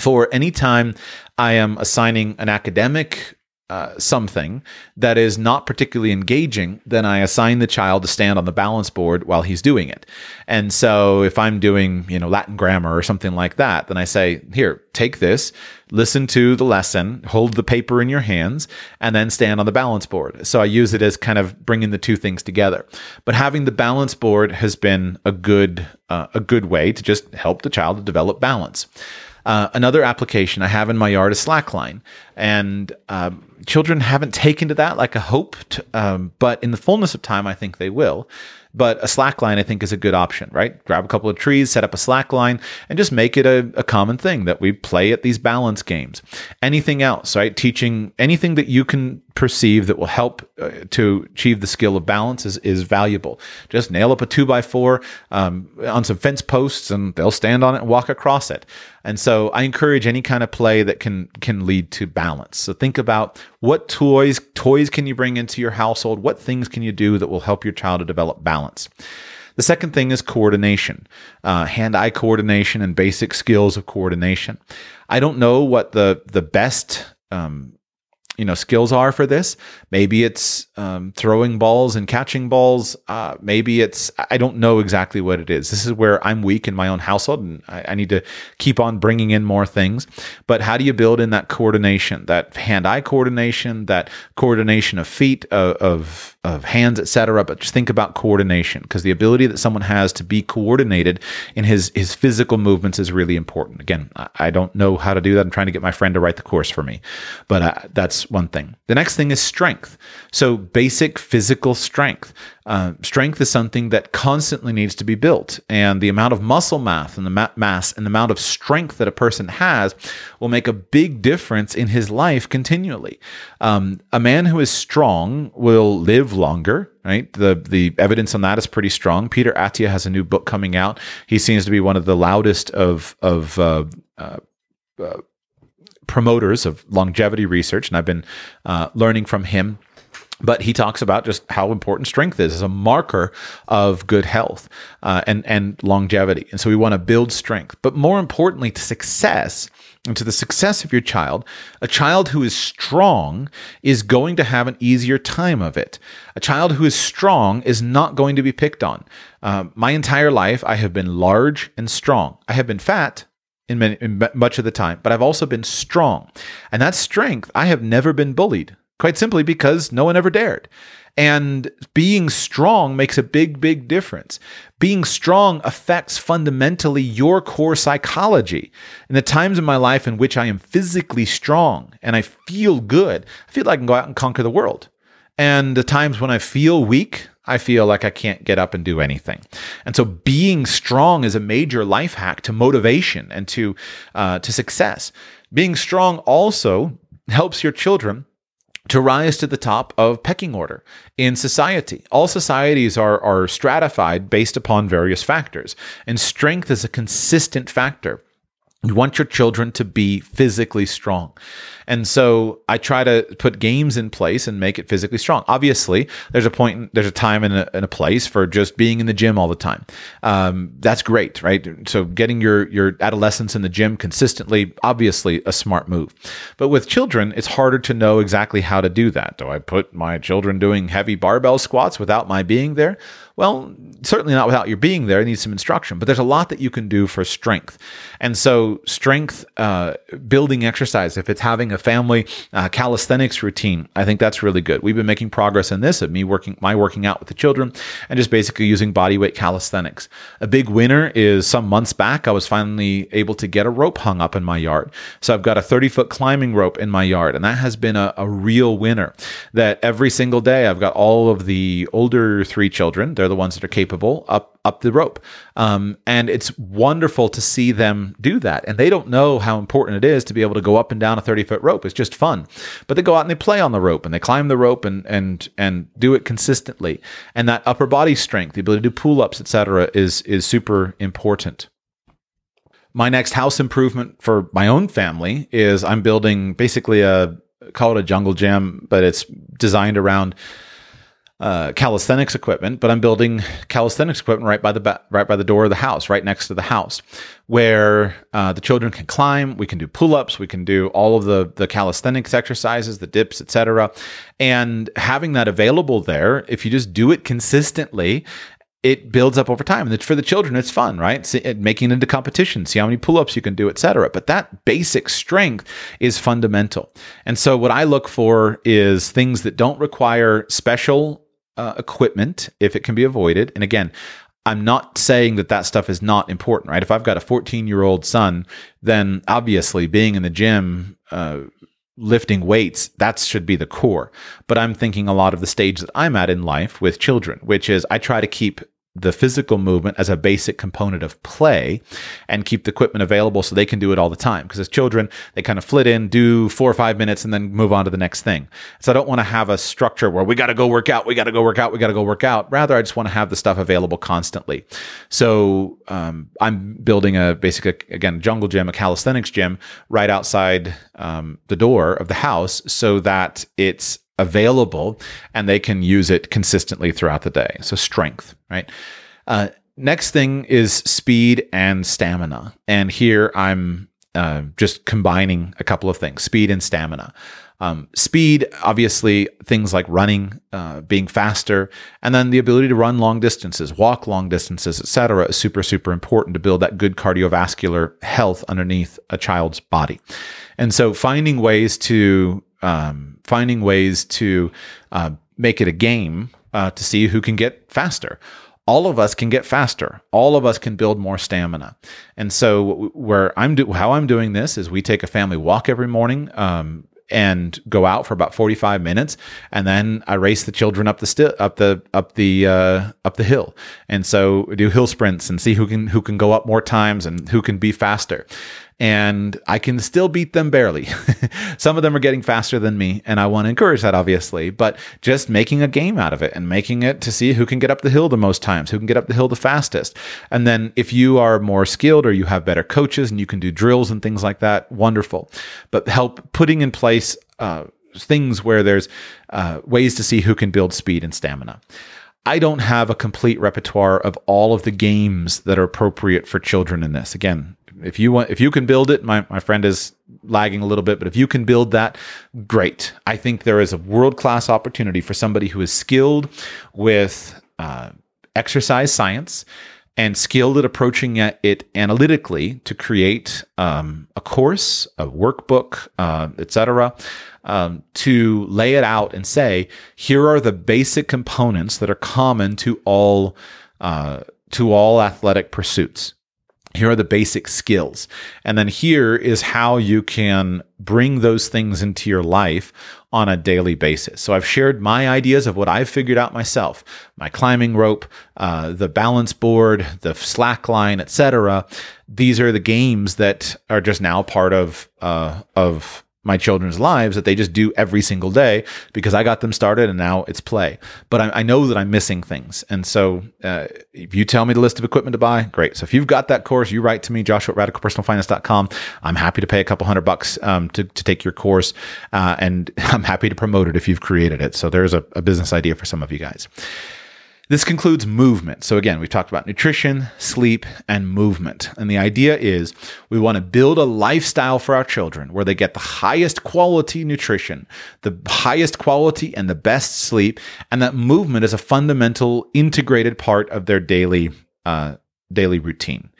for any time I am assigning an academic uh, something that is not particularly engaging, then I assign the child to stand on the balance board while he's doing it. And so if I'm doing, you know, Latin grammar or something like that, then I say, here, take this, listen to the lesson, hold the paper in your hands, and then stand on the balance board. So I use it as kind of bringing the two things together. But having the balance board has been a good, uh, a good way to just help the child to develop balance. Uh, another application I have in my yard is Slackline, and um, children haven't taken to that like I hoped, um, but in the fullness of time, I think they will. But a slack line, I think, is a good option, right? Grab a couple of trees, set up a slack line, and just make it a, a common thing that we play at these balance games. Anything else, right? Teaching anything that you can perceive that will help uh, to achieve the skill of balance is, is valuable. Just nail up a two by four um, on some fence posts and they'll stand on it and walk across it. And so I encourage any kind of play that can can lead to balance. So think about what toys toys can you bring into your household? What things can you do that will help your child to develop balance? The second thing is coordination, uh, hand-eye coordination, and basic skills of coordination. I don't know what the the best um, you know skills are for this. Maybe it's um, throwing balls and catching balls. Uh, maybe it's i don't know exactly what it is. This is where i'm weak in my own household and I, I, need to keep on bringing in more things. But how do you build in that coordination that hand-eye coordination that coordination of feet of, of of hands, etc. But just think about coordination because the ability that someone has to be coordinated in his his physical movements is really important. Again, I don't know how to do that. I'm trying to get my friend to write the course for me, but uh, that's one thing. The next thing is strength. So basic physical strength. Uh, strength is something that constantly needs to be built, and the amount of muscle mass and the ma- mass and the amount of strength that a person has will make a big difference in his life continually. Um, a man who is strong will live longer, right? The the evidence on that is pretty strong. Peter Attia has a new book coming out. He seems to be one of the loudest of of uh, uh, uh, promoters of longevity research, and I've been uh, learning from him but he talks about just how important strength is as a marker of good health uh, and and longevity. And so we want to build strength, but more importantly, to success and to the success of your child, a child who is strong is going to have an easier time of it. A child who is strong is not going to be picked on. Uh, my entire life, I have been large and strong. I have been fat in, many, in much of the time, but I've also been strong, and that strength, I have never been bullied quite simply because no one ever dared. And being strong makes a big, big difference. Being strong affects fundamentally your core psychology. In the times in my life in which I am physically strong and I feel good, I feel like I can go out and conquer the world. And the times when I feel weak, I feel like I can't get up and do anything. And so being strong is a major life hack to motivation and to, uh, to success. Being strong also helps your children to rise to the top of pecking order in society. All societies are, are stratified based upon various factors, and strength is a consistent factor. You want your children to be physically strong. And so I try to put games in place and make it physically strong. Obviously, there's a point, there's a time and a, and a place for just being in the gym all the time. Um, that's great, right? So getting your your adolescents in the gym consistently, obviously a smart move. But with children, it's harder to know exactly how to do that. Do I put my children doing heavy barbell squats without my being there? Well, certainly not without your being there. It needs some instruction, but there's a lot that you can do for strength. And so, strength uh, building exercise, if it's having a family uh, calisthenics routine, I think that's really good. We've been making progress in this of me working, my working out with the children, and just basically using body weight calisthenics. A big winner is some months back, I was finally able to get a rope hung up in my yard. So I've got a 30 foot climbing rope in my yard, and that has been a, a real winner. That every single day, I've got all of the older three children. They're they're the ones that are capable up up the rope. Um, and it's wonderful to see them do that. And they don't know how important it is to be able to go up and down a 30 foot rope. It's just fun. But they go out and they play on the rope and they climb the rope and and and do it consistently. And that upper body strength, the ability to do pull ups, etc., is is super important my next house improvement for my own family is I'm building basically a call it a jungle gym, but it's designed around uh, calisthenics equipment. But I'm building calisthenics equipment right by the ba- right by the door of the house, right next to the house, where uh, the children can climb. We can do pull ups. We can do all of the the calisthenics exercises, the dips, etc. And having that available there, if you just do it consistently it builds up over time. And for the children, it's fun, right? Making it into competition, see how many pull-ups you can do, etc. But that basic strength is fundamental. And so what I look for is things that don't require special uh, equipment if it can be avoided. And again, I'm not saying that that stuff is not important, right? If I've got a 14 year old son, then obviously being in the gym, uh, lifting weights, that should be the core. But I'm thinking a lot of the stage that I'm at in life with children, which is I try to keep the physical movement as a basic component of play and keep the equipment available so they can do it all the time. Because as children, they kind of flit in, do four or five minutes, and then move on to the next thing. So I don't want to have a structure where we got to go work out, we got to go work out, we got to go work out. Rather, I just want to have the stuff available constantly. So um, I'm building a basic, again, jungle gym, a calisthenics gym right outside um, the door of the house so that it's available and they can use it consistently throughout the day. So, strength, right? Uh, next thing is speed and stamina. And here I'm uh, just combining a couple of things speed and stamina. Um, speed, obviously, things like running, uh, being faster, and then the ability to run long distances, walk long distances, etc., is super, super important to build that good cardiovascular health underneath a child's body. And so, finding ways to um, finding ways to uh, make it a game uh, to see who can get faster. All of us can get faster. All of us can build more stamina. And so, where I'm do- how I'm doing this is we take a family walk every morning. Um, and go out for about 45 minutes and then I race the children up the sti- up the up the uh, up the hill and so do hill sprints and see who can who can go up more times and who can be faster and I can still beat them barely. [laughs] Some of them are getting faster than me, and I want to encourage that, obviously, but just making a game out of it and making it to see who can get up the hill the most times, who can get up the hill the fastest. And then if you are more skilled or you have better coaches and you can do drills and things like that, wonderful. But help putting in place uh, things where there's uh, ways to see who can build speed and stamina. I don't have a complete repertoire of all of the games that are appropriate for children in this. Again, if you want, if you can build it, my, my friend is lagging a little bit, but if you can build that, great. I think there is a world class opportunity for somebody who is skilled with uh, exercise science and skilled at approaching it analytically to create um, a course, a workbook, uh, etc., um, to lay it out and say, here are the basic components that are common to all uh, to all athletic pursuits here are the basic skills. And then here is how you can bring those things into your life on a daily basis. So I've shared my ideas of what I've figured out myself: my climbing rope, uh, the balance board, the slack line, etc. These are the games that are just now part of uh, of my children's lives that they just do every single day because I got them started and now it's play. But I, I know that I'm missing things. And so uh, if you tell me the list of equipment to buy, great. So if you've got that course, you write to me, joshua at radicalpersonalfinance.com. I'm happy to pay a couple hundred bucks um, to, to take your course. Uh, and [laughs] I'm happy to promote it if you've created it. So there's a, a business idea for some of you guys. This concludes movement. So, again, we've talked about nutrition, sleep, and movement. And the idea is we want to build a lifestyle for our children where they get the highest quality nutrition, the highest quality, and the best sleep, and that movement is a fundamental integrated part of their daily, uh, daily routine.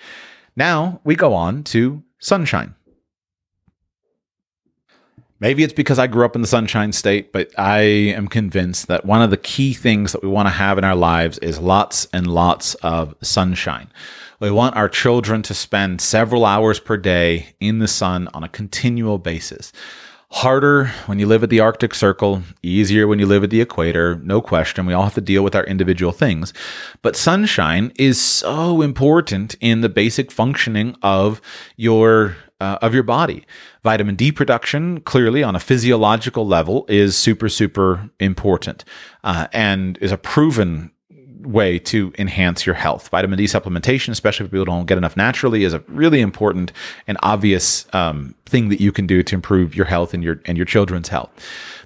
Now we go on to sunshine. Maybe it's because I grew up in the Sunshine State, but I am convinced that one of the key things that we want to have in our lives is lots and lots of sunshine. We want our children to spend several hours per day in the sun on a continual basis. Harder when you live at the Arctic Circle, easier when you live at the equator, no question. We all have to deal with our individual things. But sunshine is so important in the basic functioning of your uh, of your body. Vitamin D production, clearly on a physiological level, is super, super important uh, and is a proven way to enhance your health. Vitamin D supplementation, especially if people don't get enough naturally, is a really important and obvious um, thing that you can do to improve your health and your and your children's health.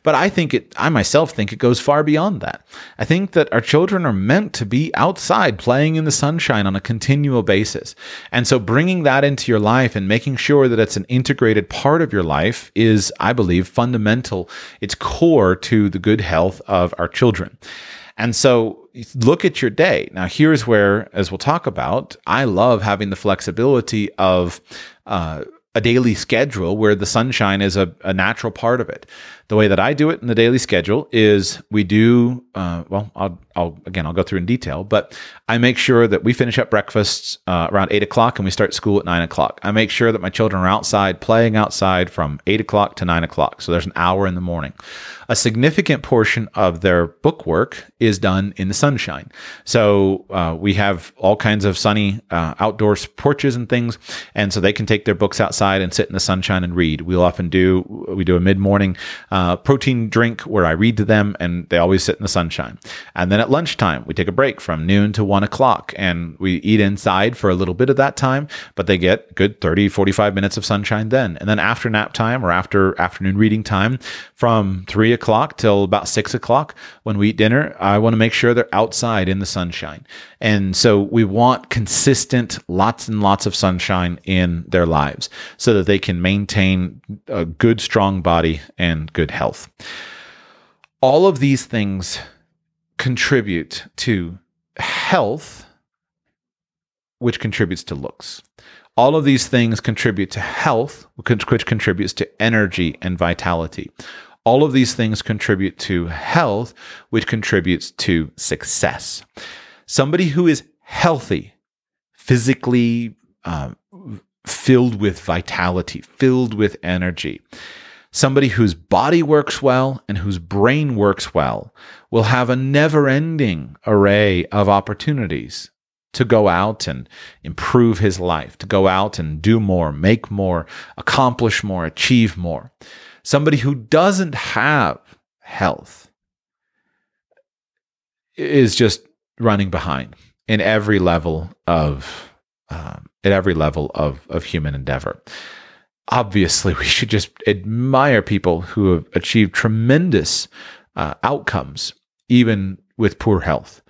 But I think it, I myself think it goes far beyond that. I think that our children are meant to be outside playing in the sunshine on a continual basis. And so bringing that into your life and making sure that it's an integrated part of your life is, I believe, fundamental. It's core to the good health of our children. And so look at your day. Now, here's where, as we'll talk about, I love having the flexibility of uh, a daily schedule where the sunshine is a, a, natural part of it. The way that I do it in the daily schedule is we do, uh, well, I'll, I'll, again, I'll go through in detail, but I make sure that we finish up breakfasts uh, around eight o'clock and we start school at nine o'clock. I make sure that my children are outside playing outside from eight o'clock to nine o'clock. So there's an hour in the morning a significant portion of their book work is done in the sunshine. So uh, we have all kinds of sunny uh, outdoor porches and things, and so they can take their books outside and sit in the sunshine and read. We'll often do we do a mid morning uh, protein drink where I read to them, and they always sit in the sunshine. And then at lunchtime we take a break from noon to one o'clock, and we eat inside for a little bit of that time, but they get good 30, 45 minutes of sunshine then. And then after nap time or after afternoon reading time from three o'clock till about six o'clock when we eat dinner, I want to make sure they're outside in the sunshine. And so we want consistent, lots and lots of sunshine in their lives so that they can maintain a good, strong body and good health. All of these things contribute to health, which contributes to looks. All of these things contribute to health, which contributes to energy and vitality. All of these things contribute to health, which contributes to success. Somebody who is healthy, physically um, filled with vitality, filled with energy, somebody whose body works well and whose brain works well will have a never ending array of opportunities to go out and improve his life, to go out and do more, make more, accomplish more, achieve more somebody who doesn't have health is just running behind in every level of um, at every level of of human endeavor. Obviously, [laughs] we should just admire people who have achieved tremendous uh, outcomes, even with poor health.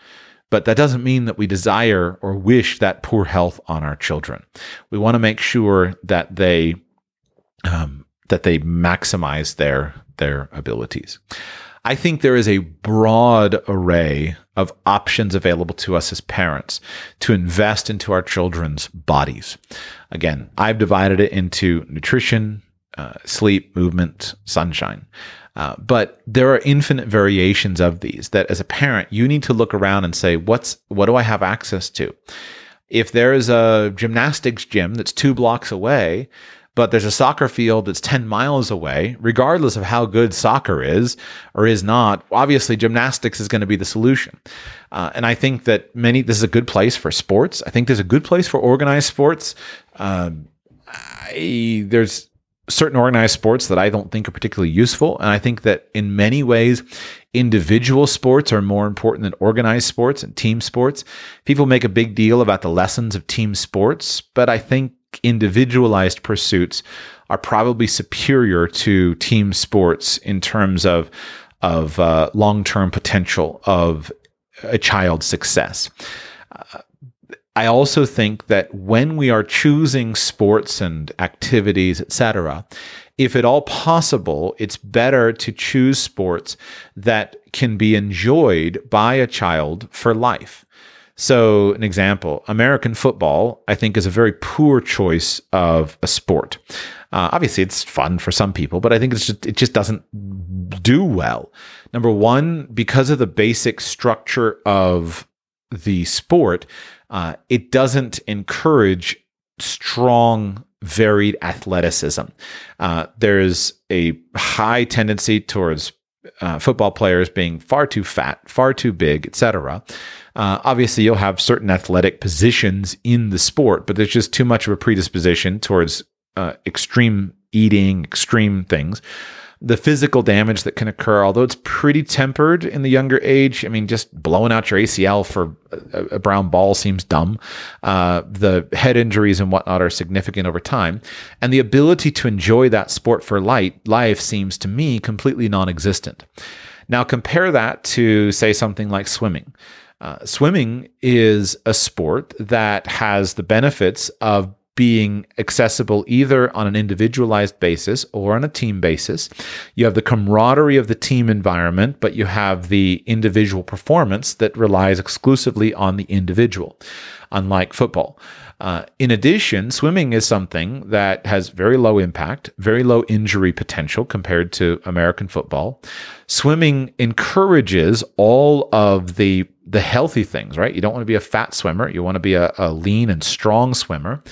But that doesn't mean that we desire or wish that poor health on our children. We want to make sure that they um, that they maximize their their abilities. I think there is a broad array of options available to us as parents to invest into our children's bodies. Again, I've divided it into nutrition, uh, sleep, movement, sunshine. Uh, but there are infinite variations of these that as a parent, you need to look around and say, what's, what do I have access to? If there is a gymnastics gym that's two blocks away, but there's a soccer field that's 10 miles away, regardless of how good soccer is or is not, obviously gymnastics is going to be the solution. Uh, and I think that many, this is a good place for sports. I think there's a good place for organized sports. Uh, I, there's certain organized sports that I don't think are particularly useful. And I think that in many ways, individual sports are more important than organized sports and team sports. People make a big deal about the lessons of team sports, but I think individualized pursuits are probably superior to team sports in terms of of uh, long term potential of a child's success. Uh, I also think that when we are choosing sports and activities, etc., if at all possible, it's better to choose sports that can be enjoyed by a child for life. So, an example American football, I think, is a very poor choice of a sport. Uh, obviously, it's fun for some people, but I think it's just, it just doesn't do well. Number one, because of the basic structure of the sport, uh, it doesn't encourage strong varied athleticism. Uh, there's a high tendency towards uh, football players being far too fat, far too big, etc. Uh, obviously, you'll have certain athletic positions in the sport, but there's just too much of a predisposition towards uh, extreme eating, extreme things the physical damage that can occur, although it's pretty tempered in the younger age. I mean, just blowing out your ACL for a, a brown ball seems dumb. Uh, the head injuries and whatnot are significant over time. And the ability to enjoy that sport for light, life seems to me completely non existent. Now, compare that to, say, something like swimming. Uh, swimming is a sport that has the benefits of being accessible either on an individualized basis or on a team basis. You have the camaraderie of the team environment, but you have the individual performance that relies exclusively on the individual, unlike football. Uh, in addition, swimming is something that has very low impact, very low injury potential compared to American football. Swimming encourages all of the the healthy things, right? You don't want to be a fat swimmer. You want to be a, a lean and strong swimmer.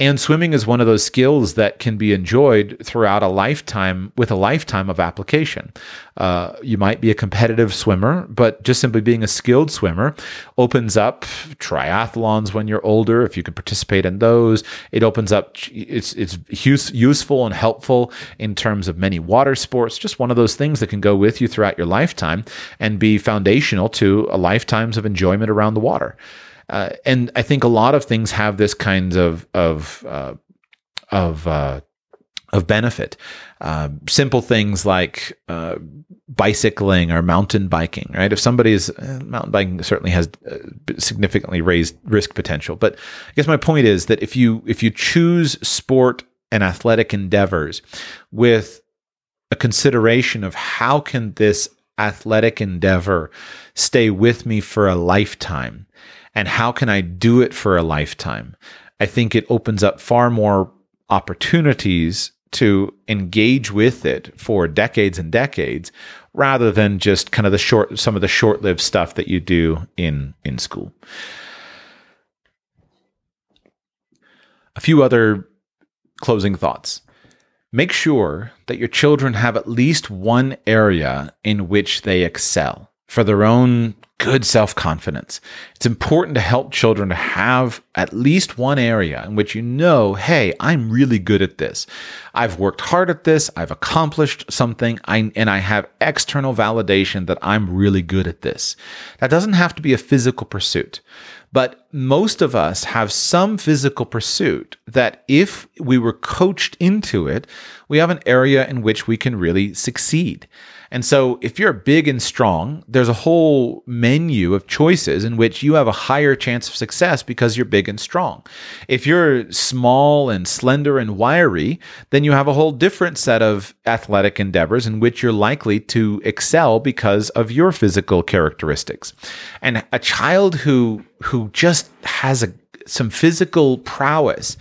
And swimming is one of those skills that can be enjoyed throughout a lifetime with a lifetime of application. Uh, you might be a competitive swimmer, but just simply being a skilled swimmer opens up triathlons when you're older. If you can participate in those, it opens up. It's it's use, useful and helpful in terms of many water sports. Just one of those things that can go with you throughout your lifetime and be foundational to a lifetimes of enjoyment around the water. Uh, and I think a lot of things have this kind of of uh, of uh, of benefit. Uh, simple things like uh, bicycling or mountain biking, right? If somebody's uh, mountain biking certainly has significantly raised risk potential, but I guess my point is that if you if you choose sport and athletic endeavors with a consideration of how can this athletic endeavor stay with me for a lifetime and how can I do it for a lifetime? I think it opens up far more opportunities to engage with it for decades and decades rather than just kind of the short some of the short-lived stuff that you do in in school. A few other closing thoughts. Make sure that your children have at least one area in which they excel for their own good self confidence. It's important to help children to have at least one area in which you know, hey, I'm really good at this. I've worked hard at this. I've accomplished something. I, and I have external validation that I'm really good at this. That doesn't have to be a physical pursuit. But most of us have some physical pursuit that if we were coached into it, we have an area in which we can really succeed. And so if you're big and strong, there's a whole menu of choices in which you have a higher chance of success because you're big and strong. If you're small and slender and wiry, then you have a whole different set of athletic endeavors in which you're likely to excel because of your physical characteristics. And a child who who just has a some physical prowess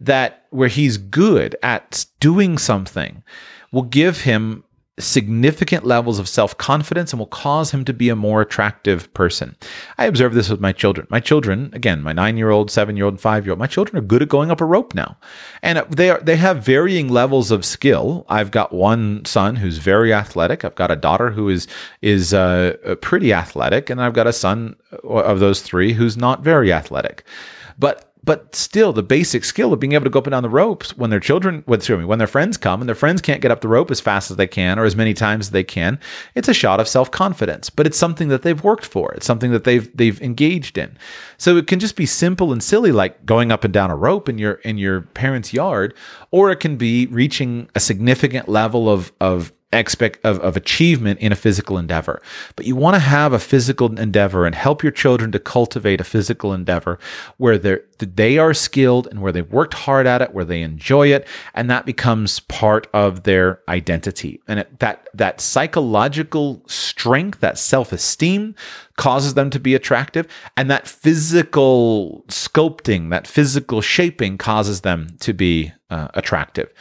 that where he's good at doing something will give him significant levels of self confidence and will cause him to be a more attractive person. I observe this with my children. My children, again, my nine year old, seven year old, five year old, my children are good at going up a rope now. And uh, they, are, they have varying levels of skill. I've got one son who's very athletic. I've got a daughter who is, is uh, uh pretty athletic. And I've got a son uh, of those three who's not very athletic. But but still the basic skill of being able to go up and down the ropes when their children when, excuse me, when their friends come and their friends can't get up the rope as fast as they can or as many times as they can it's a shot of self-confidence. But it's something that they've worked for. It's something that they've they've engaged in. So it can just be simple and silly like going up and down a rope in your in your parents yard or it can be reaching a significant level of of expect of, of achievement in a physical endeavor. But you want to have a physical endeavor and help your children to cultivate a physical endeavor where they're they are skilled and where they've worked hard at it, where they enjoy it, and that becomes part of their identity. And it, that that psychological strength, that self esteem, causes them to be attractive, and that physical sculpting, that physical shaping causes them to be uh, attractive.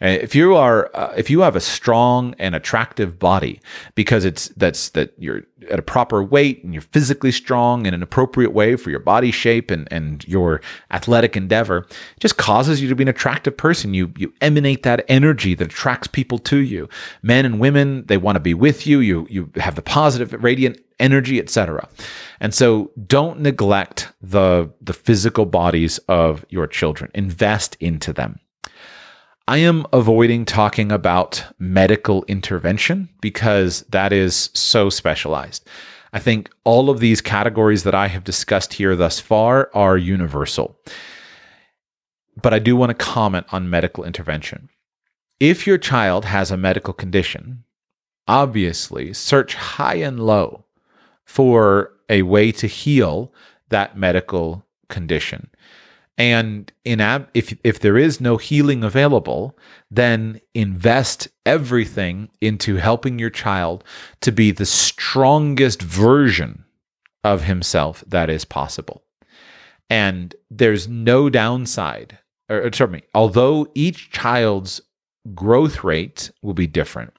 If you are, uh, if you have a strong and attractive body, because it's that's that you're at a proper weight and you're physically strong in an appropriate way for your body shape and and your athletic endeavor, just causes you to be an attractive person. You you emanate that energy that attracts people to you. Men and women, they want to be with you. You you have the positive, radiant energy, etc. And so don't neglect the the physical bodies of your children. Invest into them. I am avoiding talking about medical intervention because that is so specialized. I think all of these categories that I have discussed here thus far are universal. But I do want to comment on medical intervention. If your child has a medical condition, obviously search high and low for a way to heal that medical condition. And in ab- if if there is no healing available, then invest everything into helping your child to be the strongest version of himself that is possible. And there's no downside. Or, or me, although each child's growth rate will be different.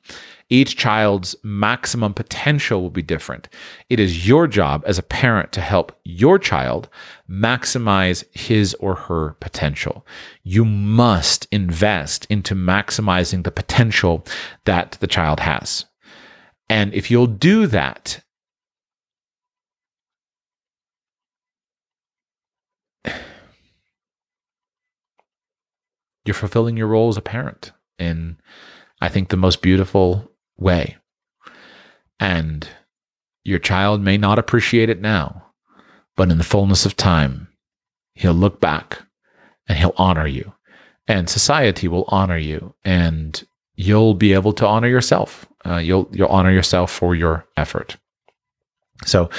Each child's maximum potential will be different. It is your job as a parent to help your child maximize his or her potential. You must invest into maximizing the potential that the child has. And if you'll do that, you're fulfilling your role as a parent in, I think, the most beautiful way. And your child may not appreciate it now, but in the fullness of time, he'll look back and he'll honor you. And society will honor you, and you'll be able to honor yourself. Uh, you'll you'll honor yourself for your effort. So,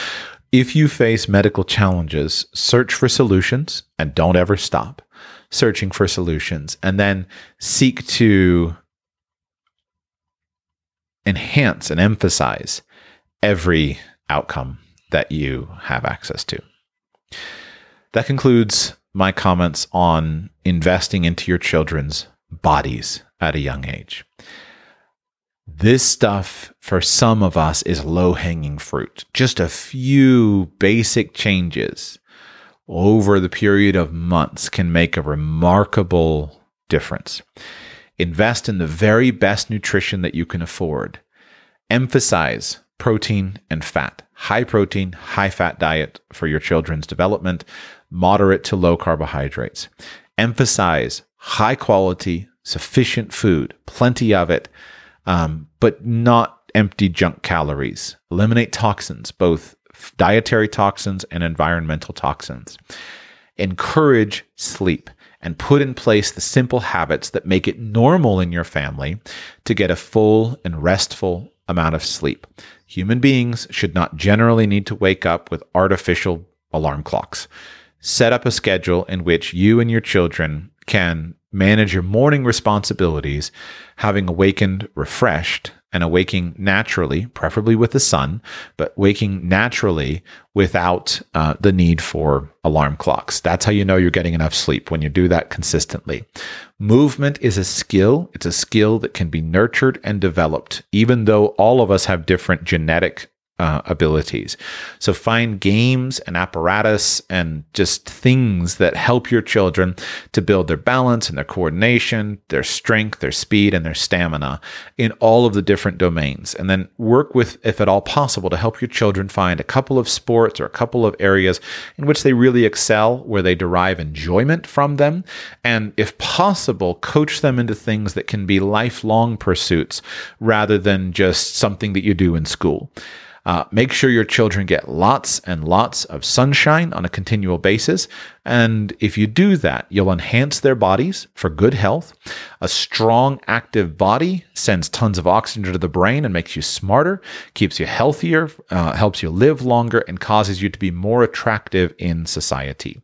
if you face medical challenges, search for solutions and don't ever stop searching for solutions and then seek to enhance and emphasize every outcome that you have access to. That concludes my comments on investing into your children's bodies at a young age. This stuff for some of us is low hanging fruit. Just a few basic changes over the period of months can make a remarkable difference. Invest in the very best nutrition that you can afford. Emphasize protein and fat. High protein, high fat diet for your children's development, moderate to low carbohydrates. Emphasize high quality, sufficient food, plenty of it, um, but not empty junk calories. Eliminate toxins, both dietary toxins and environmental toxins. Encourage sleep and put in place the simple habits that make it normal in your family to get a full and restful amount of sleep. Human beings should not generally need to wake up with artificial alarm clocks. Set up a schedule in which you and your children can manage your morning responsibilities, having awakened refreshed and awaking naturally, preferably with the sun, but waking naturally without uh, the need for alarm clocks. That's how you know you're getting enough sleep when you do that consistently. Movement is a skill. It's a skill that can be nurtured and developed, even though all of us have different genetic uh, abilities. So find games and apparatus and just things that help your children to build their balance and their coordination, their strength, their speed, and their stamina in all of the different domains. And then work with, if at all possible, to help your children find a couple of sports or a couple of areas in which they really excel, where they derive enjoyment from them. And if possible, coach them into things that can be lifelong pursuits rather than just something that you do in school. Uh, make sure your children get lots and lots of sunshine on a continual basis. And if you do that, you'll enhance their bodies for good health. A strong, active body sends tons of oxygen to the brain and makes you smarter, keeps you healthier, uh, helps you live longer, and causes you to be more attractive in society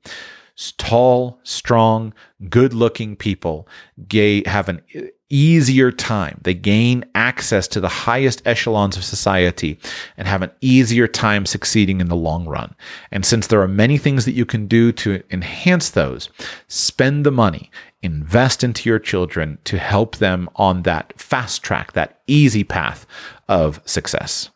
tall, strong, good looking people gay, have an easier time. They gain access to the highest echelons of society and have an easier time succeeding in the long run. And since there are many things that you can do to enhance those, spend the money, invest into your children to help them on that fast track, that easy path of success.